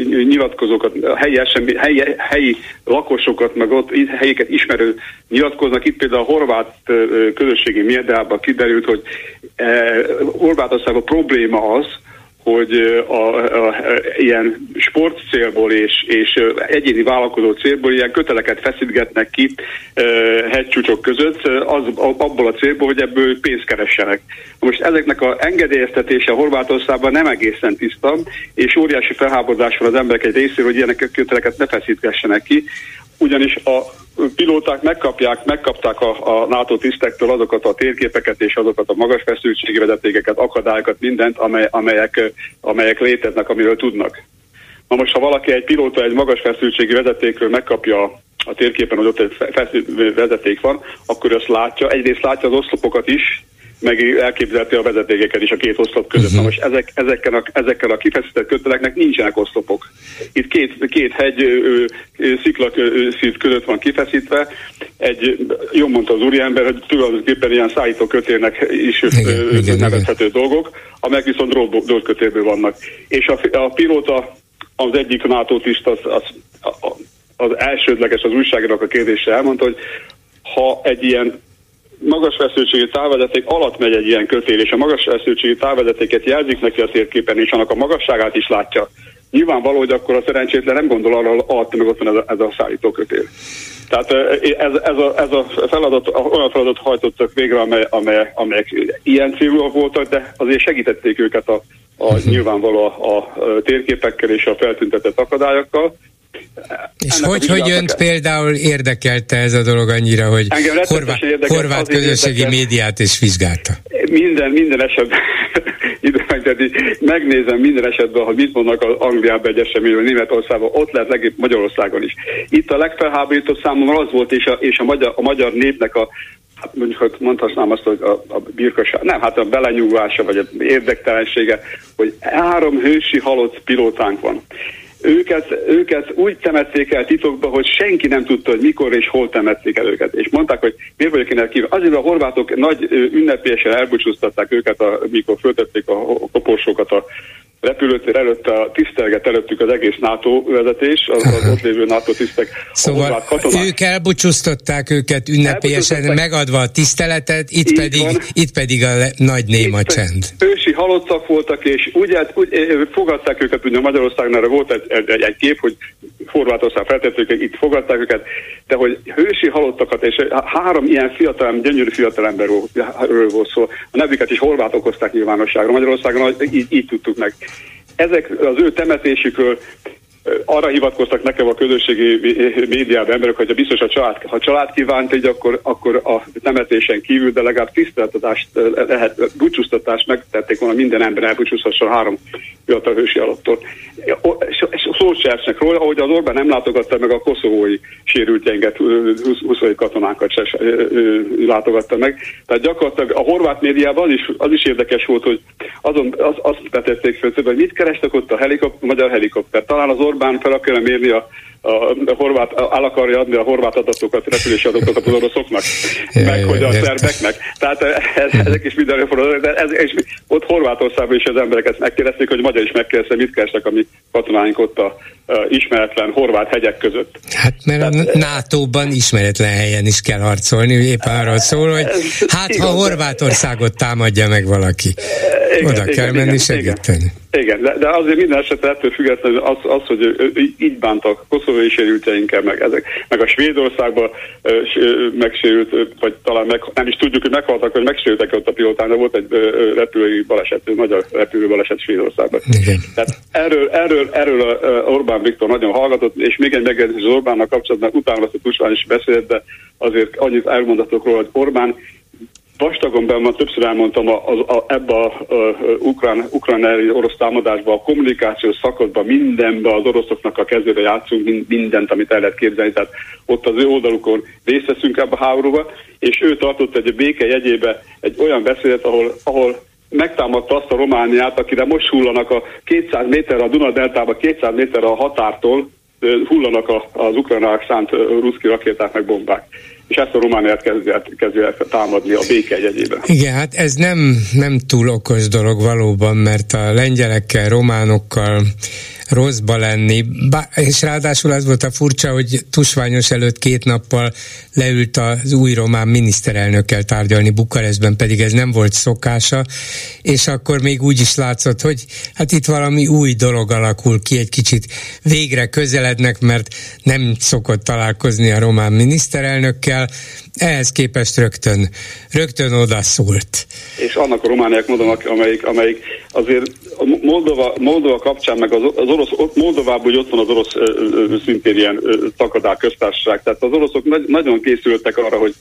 nyilatkozókat, a helyi, esemény, helyi, helyi lakosokat, meg ott helyeket ismerő nyilatkoznak, itt például a horvát közösségi médiában kiderült, hogy Horvátországban probléma az, hogy a, a, a, ilyen sport célból és, és egyéni vállalkozó célból ilyen köteleket feszítgetnek ki e, hegycsúcsok között, az, abból a célból, hogy ebből pénzt keressenek. Most ezeknek a engedélyeztetése Horvátországban nem egészen tiszta, és óriási felháborodás van az emberek egy részéről, hogy ilyenek köteleket ne feszítgessenek ki, ugyanis a pilóták megkapják, megkapták a, a NATO tisztektől azokat a térképeket és azokat a magas feszültségi vezetékeket, akadályokat, mindent, amely, amelyek, amelyek léteznek, amiről tudnak. Na most, ha valaki egy pilóta egy magas feszültségi vezetékről megkapja a térképen, hogy ott egy vezeték van, akkor azt látja, egyrészt látja az oszlopokat is, meg elképzelheti a vezetékeket is a két oszlop között. Uh-huh. Na most ezek, ezekkel, a, ezekkel a kifeszített köteleknek nincsenek oszlopok. Itt két, két hegy szív között van kifeszítve. Egy, jó mondta az úriember, hogy tulajdonképpen ilyen szállító kötélnek is igen, igen, nevezhető igen. dolgok, amelyek viszont drótkötélből vannak. És a, a pilóta az egyik NATO tiszt az, az, az elsődleges az újságírók a kérdésre elmondta, hogy ha egy ilyen magas feszültségi távvezeték alatt megy egy ilyen kötél, és a magas feszültségi távvezetéket jelzik neki a térképen, és annak a magasságát is látja. Nyilvánvaló, hogy akkor a szerencsétlen nem gondol arra, alatt meg ott van ez a, ez a szállítókötél. Tehát ez, ez, a, ez a feladat, olyan feladat hajtottak végre, amely, amely, amelyek ilyen célúak voltak, de azért segítették őket a, a nyilvánvaló a, a térképekkel és a feltüntetett akadályokkal. És hogy, hogy önt például érdekelte ez a dolog annyira, hogy horvát, horvát közösségi érdekel. médiát is vizsgálta? Minden, minden esetben megnézem minden esetben, hogy mit mondnak az Angliában egy eseményről, Németországban, ott lehet legjobb Magyarországon is. Itt a legfelháborítóbb számomra az volt, és a, és a, magyar, a magyar népnek a hát mondjuk mondhatnám azt, hogy a, a birkaság, nem, hát a belenyugvása, vagy a érdektelensége, hogy három hősi halott pilótánk van őket, őket úgy temették el titokba, hogy senki nem tudta, hogy mikor és hol temették el őket. És mondták, hogy miért vagyok én kívül. Azért a horvátok nagy ünnepélyesen elbúcsúztatták őket, amikor föltették a koporsókat a repülőtér előtt a tisztelget előttük az egész NATO vezetés, az, az ott lévő NATO tisztek. Szóval ők elbúcsúztatták őket ünnepélyesen, megadva a tiszteletet, itt pedig, itt pedig a le, nagy néma itt csend. Ősi halottak voltak, és úgy, úgy fogadták őket, ugye Magyarországnál volt egy, egy, egy kép, hogy Horvátország feltettük, itt fogadták őket, de hogy hősi halottakat, és három ilyen fiatal, gyönyörű fiatalemberről volt szó, a nevüket is horvátok hozták nyilvánosságra, Magyarországon így, így tudtuk meg. Ezek az ő temetésükről arra hivatkoztak nekem a közösségi médiában emberek, hogy biztos a család, ha a család kívánt egy, akkor, akkor a temetésen kívül, de legalább tiszteltatást lehet, búcsúztatást megtették volna minden ember elbúcsúzhasson három fiatal hősi alattól. Szót se róla, ahogy az Orbán nem látogatta meg a koszovói sérültjeinket, 27 katonánkat se látogatta meg. Tehát gyakorlatilag a horvát médiában az is, az is érdekes volt, hogy azon az, azt betették fel, hogy mit kerestek ott a helikopter, magyar helikopter. Talán az Orbán fel akarja mérni a a horvát, el akarja adni a horvát adatokat, repülési adatokat az oroszoknak, meg hogy a szerbeknek. Tehát ez, ezek is minden előfordul, de ez, és ott Horvátországban is az embereket megkérdezték, hogy magyar is megkérdezte, mit kerestek a mi katonáink ott a, a ismeretlen horvát hegyek között. Hát mert Tehát, a NATO-ban ismeretlen helyen is kell harcolni, éppen arról szól, hogy hát ha Horvátországot támadja meg valaki, igen, oda igen, kell menni igen, segíteni. Igen. Igen, de, de azért minden esetre ettől függetlenül az, az hogy így bántak koszovói sérülteinkkel, meg, ezek, meg a Svédországban megsérült, vagy talán meg, nem is tudjuk, hogy meghaltak, vagy megsérültek ott a pilotán, de volt egy repülői baleset, magyar repülő baleset Svédországban. Igen. Tehát erről, erről, erről Orbán Viktor nagyon hallgatott, és még egy megjegyzés az Orbánnak kapcsolatban, utána azt a Tusván is beszélt, de azért annyit elmondatok róla, hogy Orbán vastagon már többször elmondtam, a, a, a, ebbe a, a, a ukrán, ukrán orosz támadásba, a kommunikációs szakadba, mindenbe az oroszoknak a kezére játszunk mindent, amit el lehet képzelni. Tehát ott az ő oldalukon részt veszünk ebbe a háborúba, és ő tartott egy béke jegyébe egy olyan beszédet, ahol, ahol megtámadta azt a Romániát, akire most hullanak a 200 méterre a Duna-deltába, 200 méterre a határtól, hullanak az ukránák szánt ruszki rakéták meg bombák és ezt a Romániát kezdi kezdi el támadni a béke egyedében. Igen, hát ez nem, nem túl okos dolog valóban, mert a lengyelekkel, románokkal rosszba lenni. Bá, és ráadásul az volt a furcsa, hogy tusványos előtt két nappal leült az új román miniszterelnökkel tárgyalni Bukarestben, pedig ez nem volt szokása, és akkor még úgy is látszott, hogy hát itt valami új dolog alakul ki, egy kicsit végre közelednek, mert nem szokott találkozni a román miniszterelnökkel, ehhez képest rögtön, rögtön odaszólt. És annak a romániák mondom, amelyik, amelyik azért Moldova, Moldova kapcsán, meg az, az orosz, Moldovában, hogy ott van az orosz szintén ilyen takadák köztársaság, tehát az oroszok nagy, nagyon készültek arra, hogy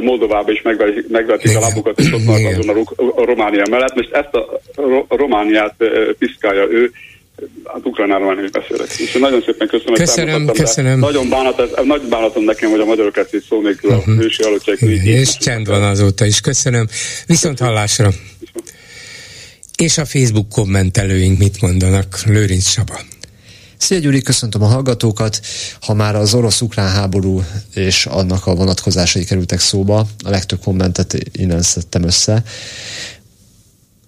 Moldovába is megvetik a lábukat, és ott azon a, a Románia mellett. Most ezt a, a Romániát piszkálja ő, hát ukránáról nem beszélek. És nagyon szépen köszönöm, köszönöm, hogy köszönöm. Nagyon bánat, ez, nagy bánatom nekem, hogy a magyarokat is szó nélkül uh-huh. a mhm. ősi alottság. És csend van azóta is. Köszönöm. Viszont hallásra. És a Facebook kommentelőink mit mondanak? Lőrinc Saba. Szia Gyuri, köszöntöm a hallgatókat. Ha már az orosz-ukrán háború és annak a vonatkozásai kerültek szóba, a legtöbb kommentet innen szedtem össze.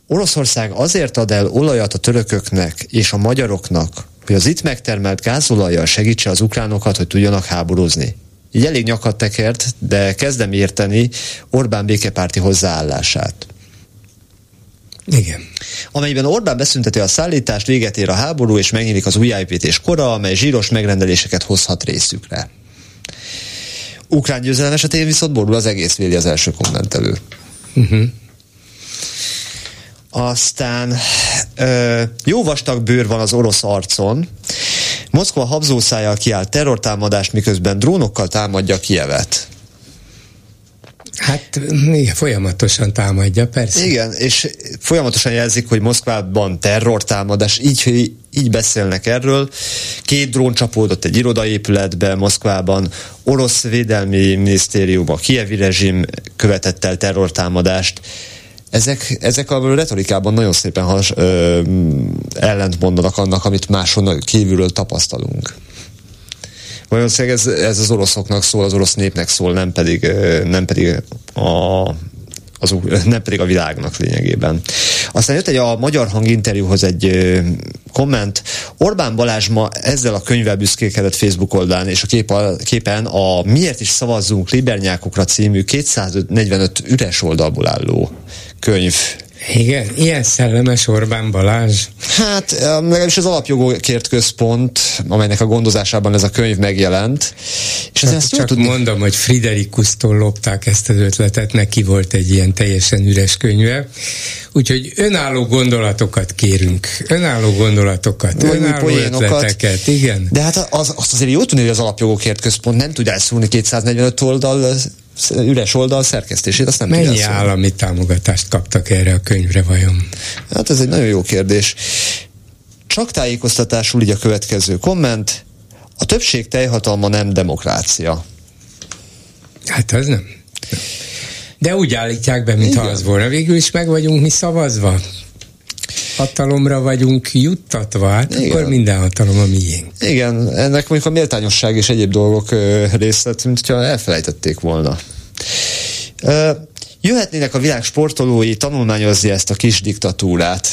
Oroszország azért ad el olajat a törököknek és a magyaroknak, hogy az itt megtermelt gázolajjal segítse az ukránokat, hogy tudjanak háborúzni. Így elég nyakat tekert, de kezdem érteni Orbán békepárti hozzáállását. Igen. Amelyben Orbán beszünteti a szállítást, véget ér a háború, és megnyílik az újjáépítés kora, amely zsíros megrendeléseket hozhat részükre. Ukrán győzelem esetén viszont borul az egész véli az első kommentelő. Uh-huh. Aztán ö, jó vastag bőr van az orosz arcon. Moszkva habzószájjal kiáll terrortámadást, miközben drónokkal támadja Kievet. Hát igen, folyamatosan támadja, persze. Igen, és folyamatosan jelzik, hogy Moszkvában terrortámadás, így, így beszélnek erről. Két drón csapódott egy irodaépületbe Moszkvában, orosz védelmi minisztérium, a kievi rezsim követett el terrortámadást. Ezek, ezek a retorikában nagyon szépen has, ö, ellent mondanak annak, amit máshonnan kívülről tapasztalunk. Valószínűleg ez, ez az oroszoknak szól, az orosz népnek szól, nem pedig, nem pedig a az, nem pedig a világnak lényegében. Aztán jött egy a Magyar Hang interjúhoz egy komment. Orbán Balázs ma ezzel a könyvvel büszkékedett Facebook oldalán, és a kép a, képen a Miért is szavazzunk Libernyákokra című 245 üres oldalból álló könyv igen, ilyen szellemes Orbán Balázs. Hát legalábbis az alapjogokért központ, amelynek a gondozásában ez a könyv megjelent. És csak, ezt csak tudni... mondom, hogy Friderikusztól lopták ezt az ötletet, neki volt egy ilyen teljesen üres könyve. Úgyhogy önálló gondolatokat kérünk. Önálló gondolatokat, Vagy önálló ötleteket. Igen. De hát az, azt azért jó tudni, hogy az alapjogokért központ nem tud elszúrni 245 oldal üres oldal szerkesztését, azt nem Mennyi állami támogatást kaptak erre a könyvre vajon? Hát ez egy nagyon jó kérdés. Csak tájékoztatásul így a következő komment. A többség teljhatalma nem demokrácia. Hát az nem. De úgy állítják be, mintha az volna. Végül is meg vagyunk mi szavazva. Hatalomra vagyunk juttatva, hát Igen. akkor minden hatalom a miénk. Igen, ennek mondjuk a méltányosság és egyéb dolgok részlet, mint hogyha elfelejtették volna. Jöhetnének a világ sportolói tanulmányozni ezt a kis diktatúrát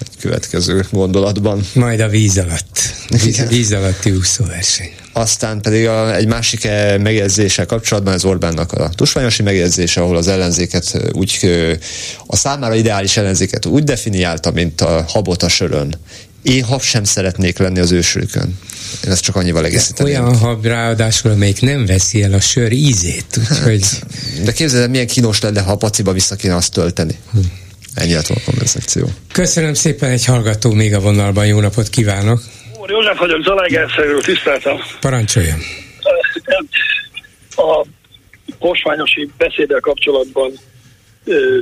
egy következő gondolatban. Majd a víz alatt. Igen. Víz alatti úszóverseny. Aztán pedig a, egy másik eh, megjegyzéssel kapcsolatban az Orbánnak a tusványosi megjegyzése, ahol az ellenzéket eh, úgy, eh, a számára ideális ellenzéket úgy definiálta, mint a habot a sörön. Én hab sem szeretnék lenni az ősülkön. Én ezt csak annyival egészíteném. Olyan hab ráadásul, amelyik nem veszi el a sör ízét. Úgyhogy... De képzeld, milyen kínos lenne, ha a paciba vissza kéne azt tölteni. Hm. Ennyi lett a szekció. Köszönöm szépen, egy hallgató még a vonalban. Jó napot kívánok! Úr József vagyok, Zalaegerszerről, tiszteltem. Parancsoljon. A posványosi beszéddel kapcsolatban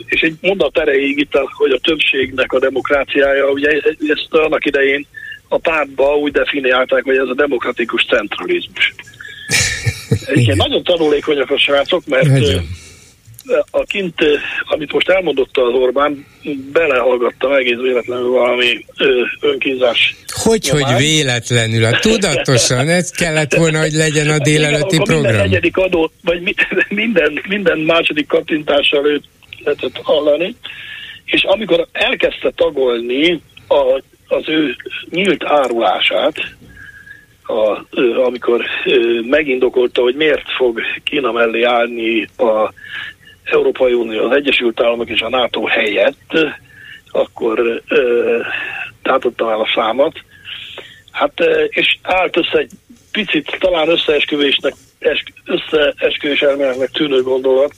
és egy mondat erejéig itt, hogy a többségnek a demokráciája, ugye ezt annak idején a pártba úgy definiálták, hogy ez a demokratikus centralizmus. Egyébként nagyon tanulékonyak a srácok, mert Nagyon a kint, amit most elmondotta az Orbán, belehallgattam egész véletlenül valami önkínzás. Hogy, nyomán. hogy véletlenül? A tudatosan, ez kellett volna, hogy legyen a délelőtti program. Minden negyedik adó, vagy minden, minden második kattintással őt lehetett hallani, és amikor elkezdte tagolni a, az ő nyílt árulását, a, amikor megindokolta, hogy miért fog Kína mellé állni a Európai Unió, az Egyesült Államok és a NATO helyett, akkor ö, tátottam el a számat. Hát, és állt össze egy picit, talán összeesküvésnek, összeesküvés elméletnek tűnő gondolat.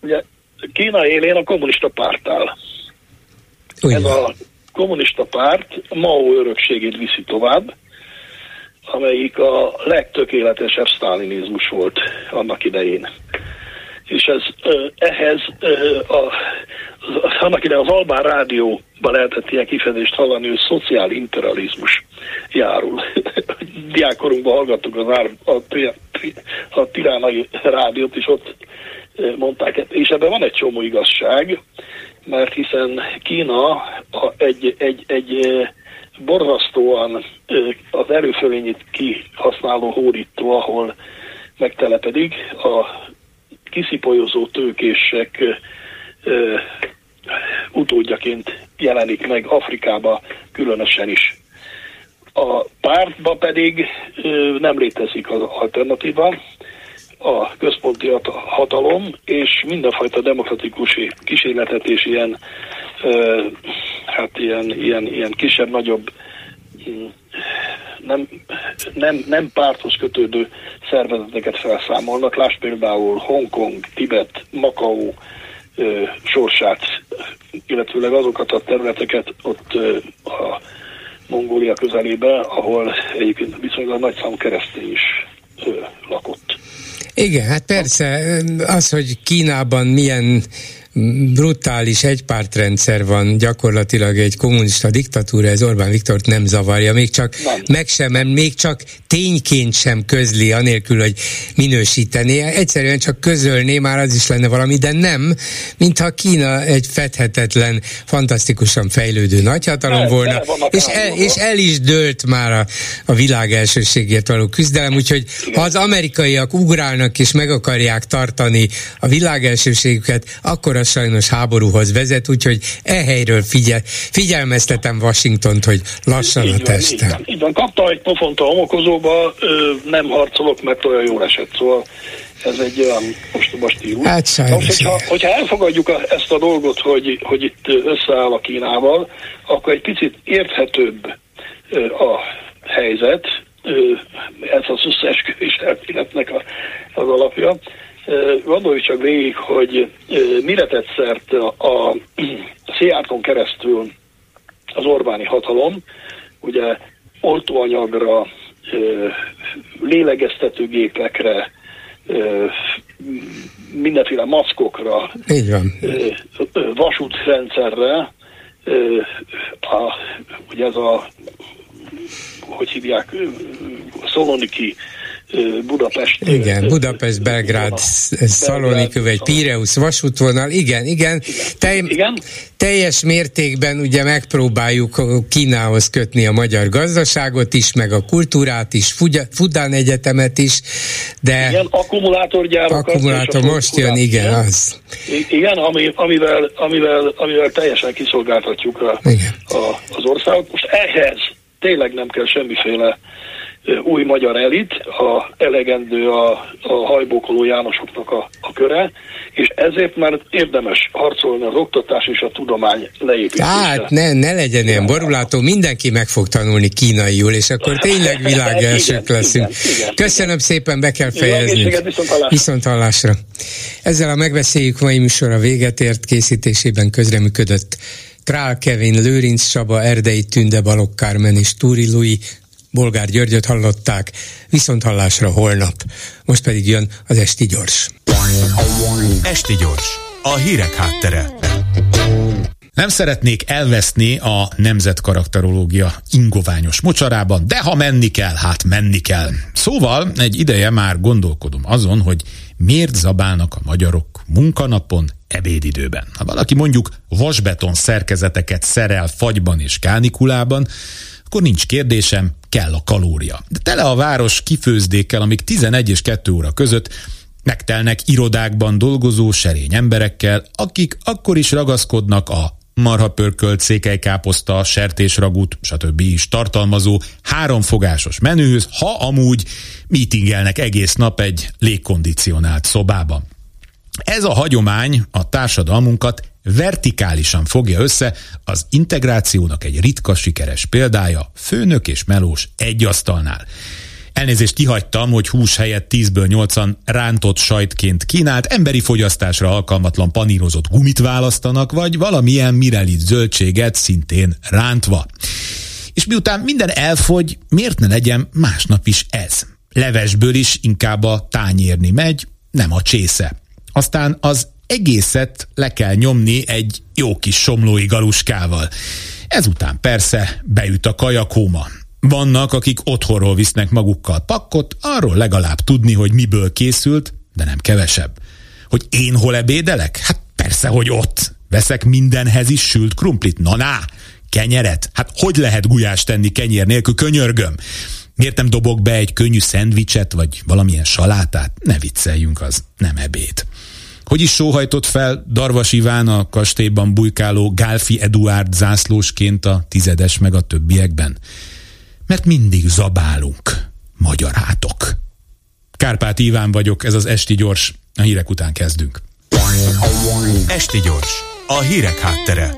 Ugye Kína élén a kommunista párt áll. Ez a kommunista párt Mao örökségét viszi tovább, amelyik a legtökéletesebb sztálinizmus volt annak idején és ez ehhez a, annak ide az Albán Rádióban lehetett ilyen kifejezést hallani, hogy szociál-imperializmus járul. Diákorunkban hallgattuk az ár, a, a tiránai rádiót, és ott mondták, és ebben van egy csomó igazság, mert hiszen Kína a, egy, egy, egy borzasztóan az erőfölényét kihasználó hódító, ahol megtelepedik, a kiszipolyozó tőkések ö, utódjaként jelenik meg Afrikába különösen is. A pártba pedig ö, nem létezik az alternatíva, a központi hatalom, és mindenfajta demokratikus kísérletet és ilyen, ö, hát ilyen, ilyen, ilyen kisebb-nagyobb nem, nem, nem párthoz kötődő szervezeteket felszámolnak. Láss például Hongkong, Tibet, Macau ö, sorsát, illetőleg azokat a területeket ott ö, a Mongólia közelébe, ahol egyébként viszonylag nagy számú keresztény is ö, lakott. Igen, hát persze, az, hogy Kínában milyen brutális egypártrendszer van, gyakorlatilag egy kommunista diktatúra, ez Orbán Viktort nem zavarja, még csak nem. meg sem, még csak tényként sem közli, anélkül, hogy minősítené. Egyszerűen csak közölné, már az is lenne valami, de nem, mintha Kína egy fedhetetlen, fantasztikusan fejlődő nagyhatalom nem, volna, és el, és el is dőlt már a, a világ elsőségért való küzdelem, úgyhogy ha az amerikaiak ugrálnak és meg akarják tartani a világ elsőségüket, akkor az sajnos háborúhoz vezet, úgyhogy e helyről figyel, figyelmeztetem Washingtont, hogy lassan így a testem. Így így van. Kapta egy pofont a homokozóba, ö, nem harcolok, mert olyan jól esett, szóval ez egy olyan ostoba stílus. Hát sajnos. Most, hogyha, hogyha elfogadjuk a, ezt a dolgot, hogy, hogy itt összeáll a Kínával, akkor egy picit érthetőbb a helyzet, ez az összeesküvés elméletnek az alapja. Gondoljuk csak végig, hogy mire tett szert a, a Szijjárton keresztül az Orbáni hatalom, ugye oltóanyagra, lélegeztetőgépekre, mindenféle maszkokra, Így van. vasútrendszerre, a, ugye ez a, hogy hívják, Szoloniki Budapest. Igen, Budapest, Belgrád, Szalonik, vagy Pireus vasútvonal, igen, igen. Te, igen. Teljes mértékben ugye megpróbáljuk Kínához kötni a magyar gazdaságot is, meg a kultúrát is, Fudán Egyetemet is, de... Igen, akkumulátorgyárokat. Akkumulátor, most jön, igen, az. Igen, ami, amivel, amivel, amivel teljesen kiszolgáltatjuk a, a, az országot. Most ehhez tényleg nem kell semmiféle új magyar elit, a elegendő a, a hajbókoló Jánosoknak a, a köre, és ezért már érdemes harcolni az oktatás és a tudomány leépítésre. Hát ne, ne legyen ilyen borulátó, mindenki meg fog tanulni kínaiul, és akkor tényleg világ elsők leszünk. Igen, igen, Köszönöm igen. szépen, be kell fejezni. Viszont hallásra. Ezzel a megbeszéljük mai műsor a véget ért készítésében közreműködött Král Kevin, Lőrinc Csaba, Erdei Tünde, Balogh Kármen és Túri Lui, Bolgár Györgyöt hallották, viszont hallásra holnap. Most pedig jön az Esti Gyors. Esti Gyors, a hírek háttere. Nem szeretnék elveszni a nemzetkarakterológia ingoványos mocsarában, de ha menni kell, hát menni kell. Szóval egy ideje már gondolkodom azon, hogy miért zabálnak a magyarok munkanapon ebédidőben. Ha valaki mondjuk vasbeton szerkezeteket szerel fagyban és kánikulában, akkor nincs kérdésem, kell a kalória. De tele a város kifőzdékkel, amik 11 és 2 óra között megtelnek irodákban dolgozó serény emberekkel, akik akkor is ragaszkodnak a marhapörkölt, székelykáposzta, sertésragút, stb. is tartalmazó háromfogásos menühöz, ha amúgy meetingelnek egész nap egy légkondicionált szobában. Ez a hagyomány a társadalmunkat vertikálisan fogja össze az integrációnak egy ritka sikeres példája, főnök és melós egy asztalnál. Elnézést kihagytam, hogy hús helyett 10-ből 8-an rántott sajtként kínált, emberi fogyasztásra alkalmatlan panírozott gumit választanak, vagy valamilyen mirelit zöldséget szintén rántva. És miután minden elfogy, miért ne legyen másnap is ez? Levesből is inkább a tányérni megy, nem a csésze. Aztán az egészet le kell nyomni egy jó kis somlói galuskával. Ezután persze beüt a kajakóma. Vannak, akik otthonról visznek magukkal pakkot, arról legalább tudni, hogy miből készült, de nem kevesebb. Hogy én hol ebédelek? Hát persze, hogy ott. Veszek mindenhez is sült krumplit. Na, na, kenyeret? Hát hogy lehet gulyást tenni kenyér nélkül, könyörgöm? Miért nem dobok be egy könnyű szendvicset, vagy valamilyen salátát? Ne vicceljünk, az nem ebéd. Hogy is sóhajtott fel Darvas Iván a kastélyban bujkáló Gálfi Eduard zászlósként a tizedes meg a többiekben? Mert mindig zabálunk, magyarátok. Kárpát Iván vagyok, ez az Esti Gyors. A hírek után kezdünk. Esti Gyors, a hírek háttere.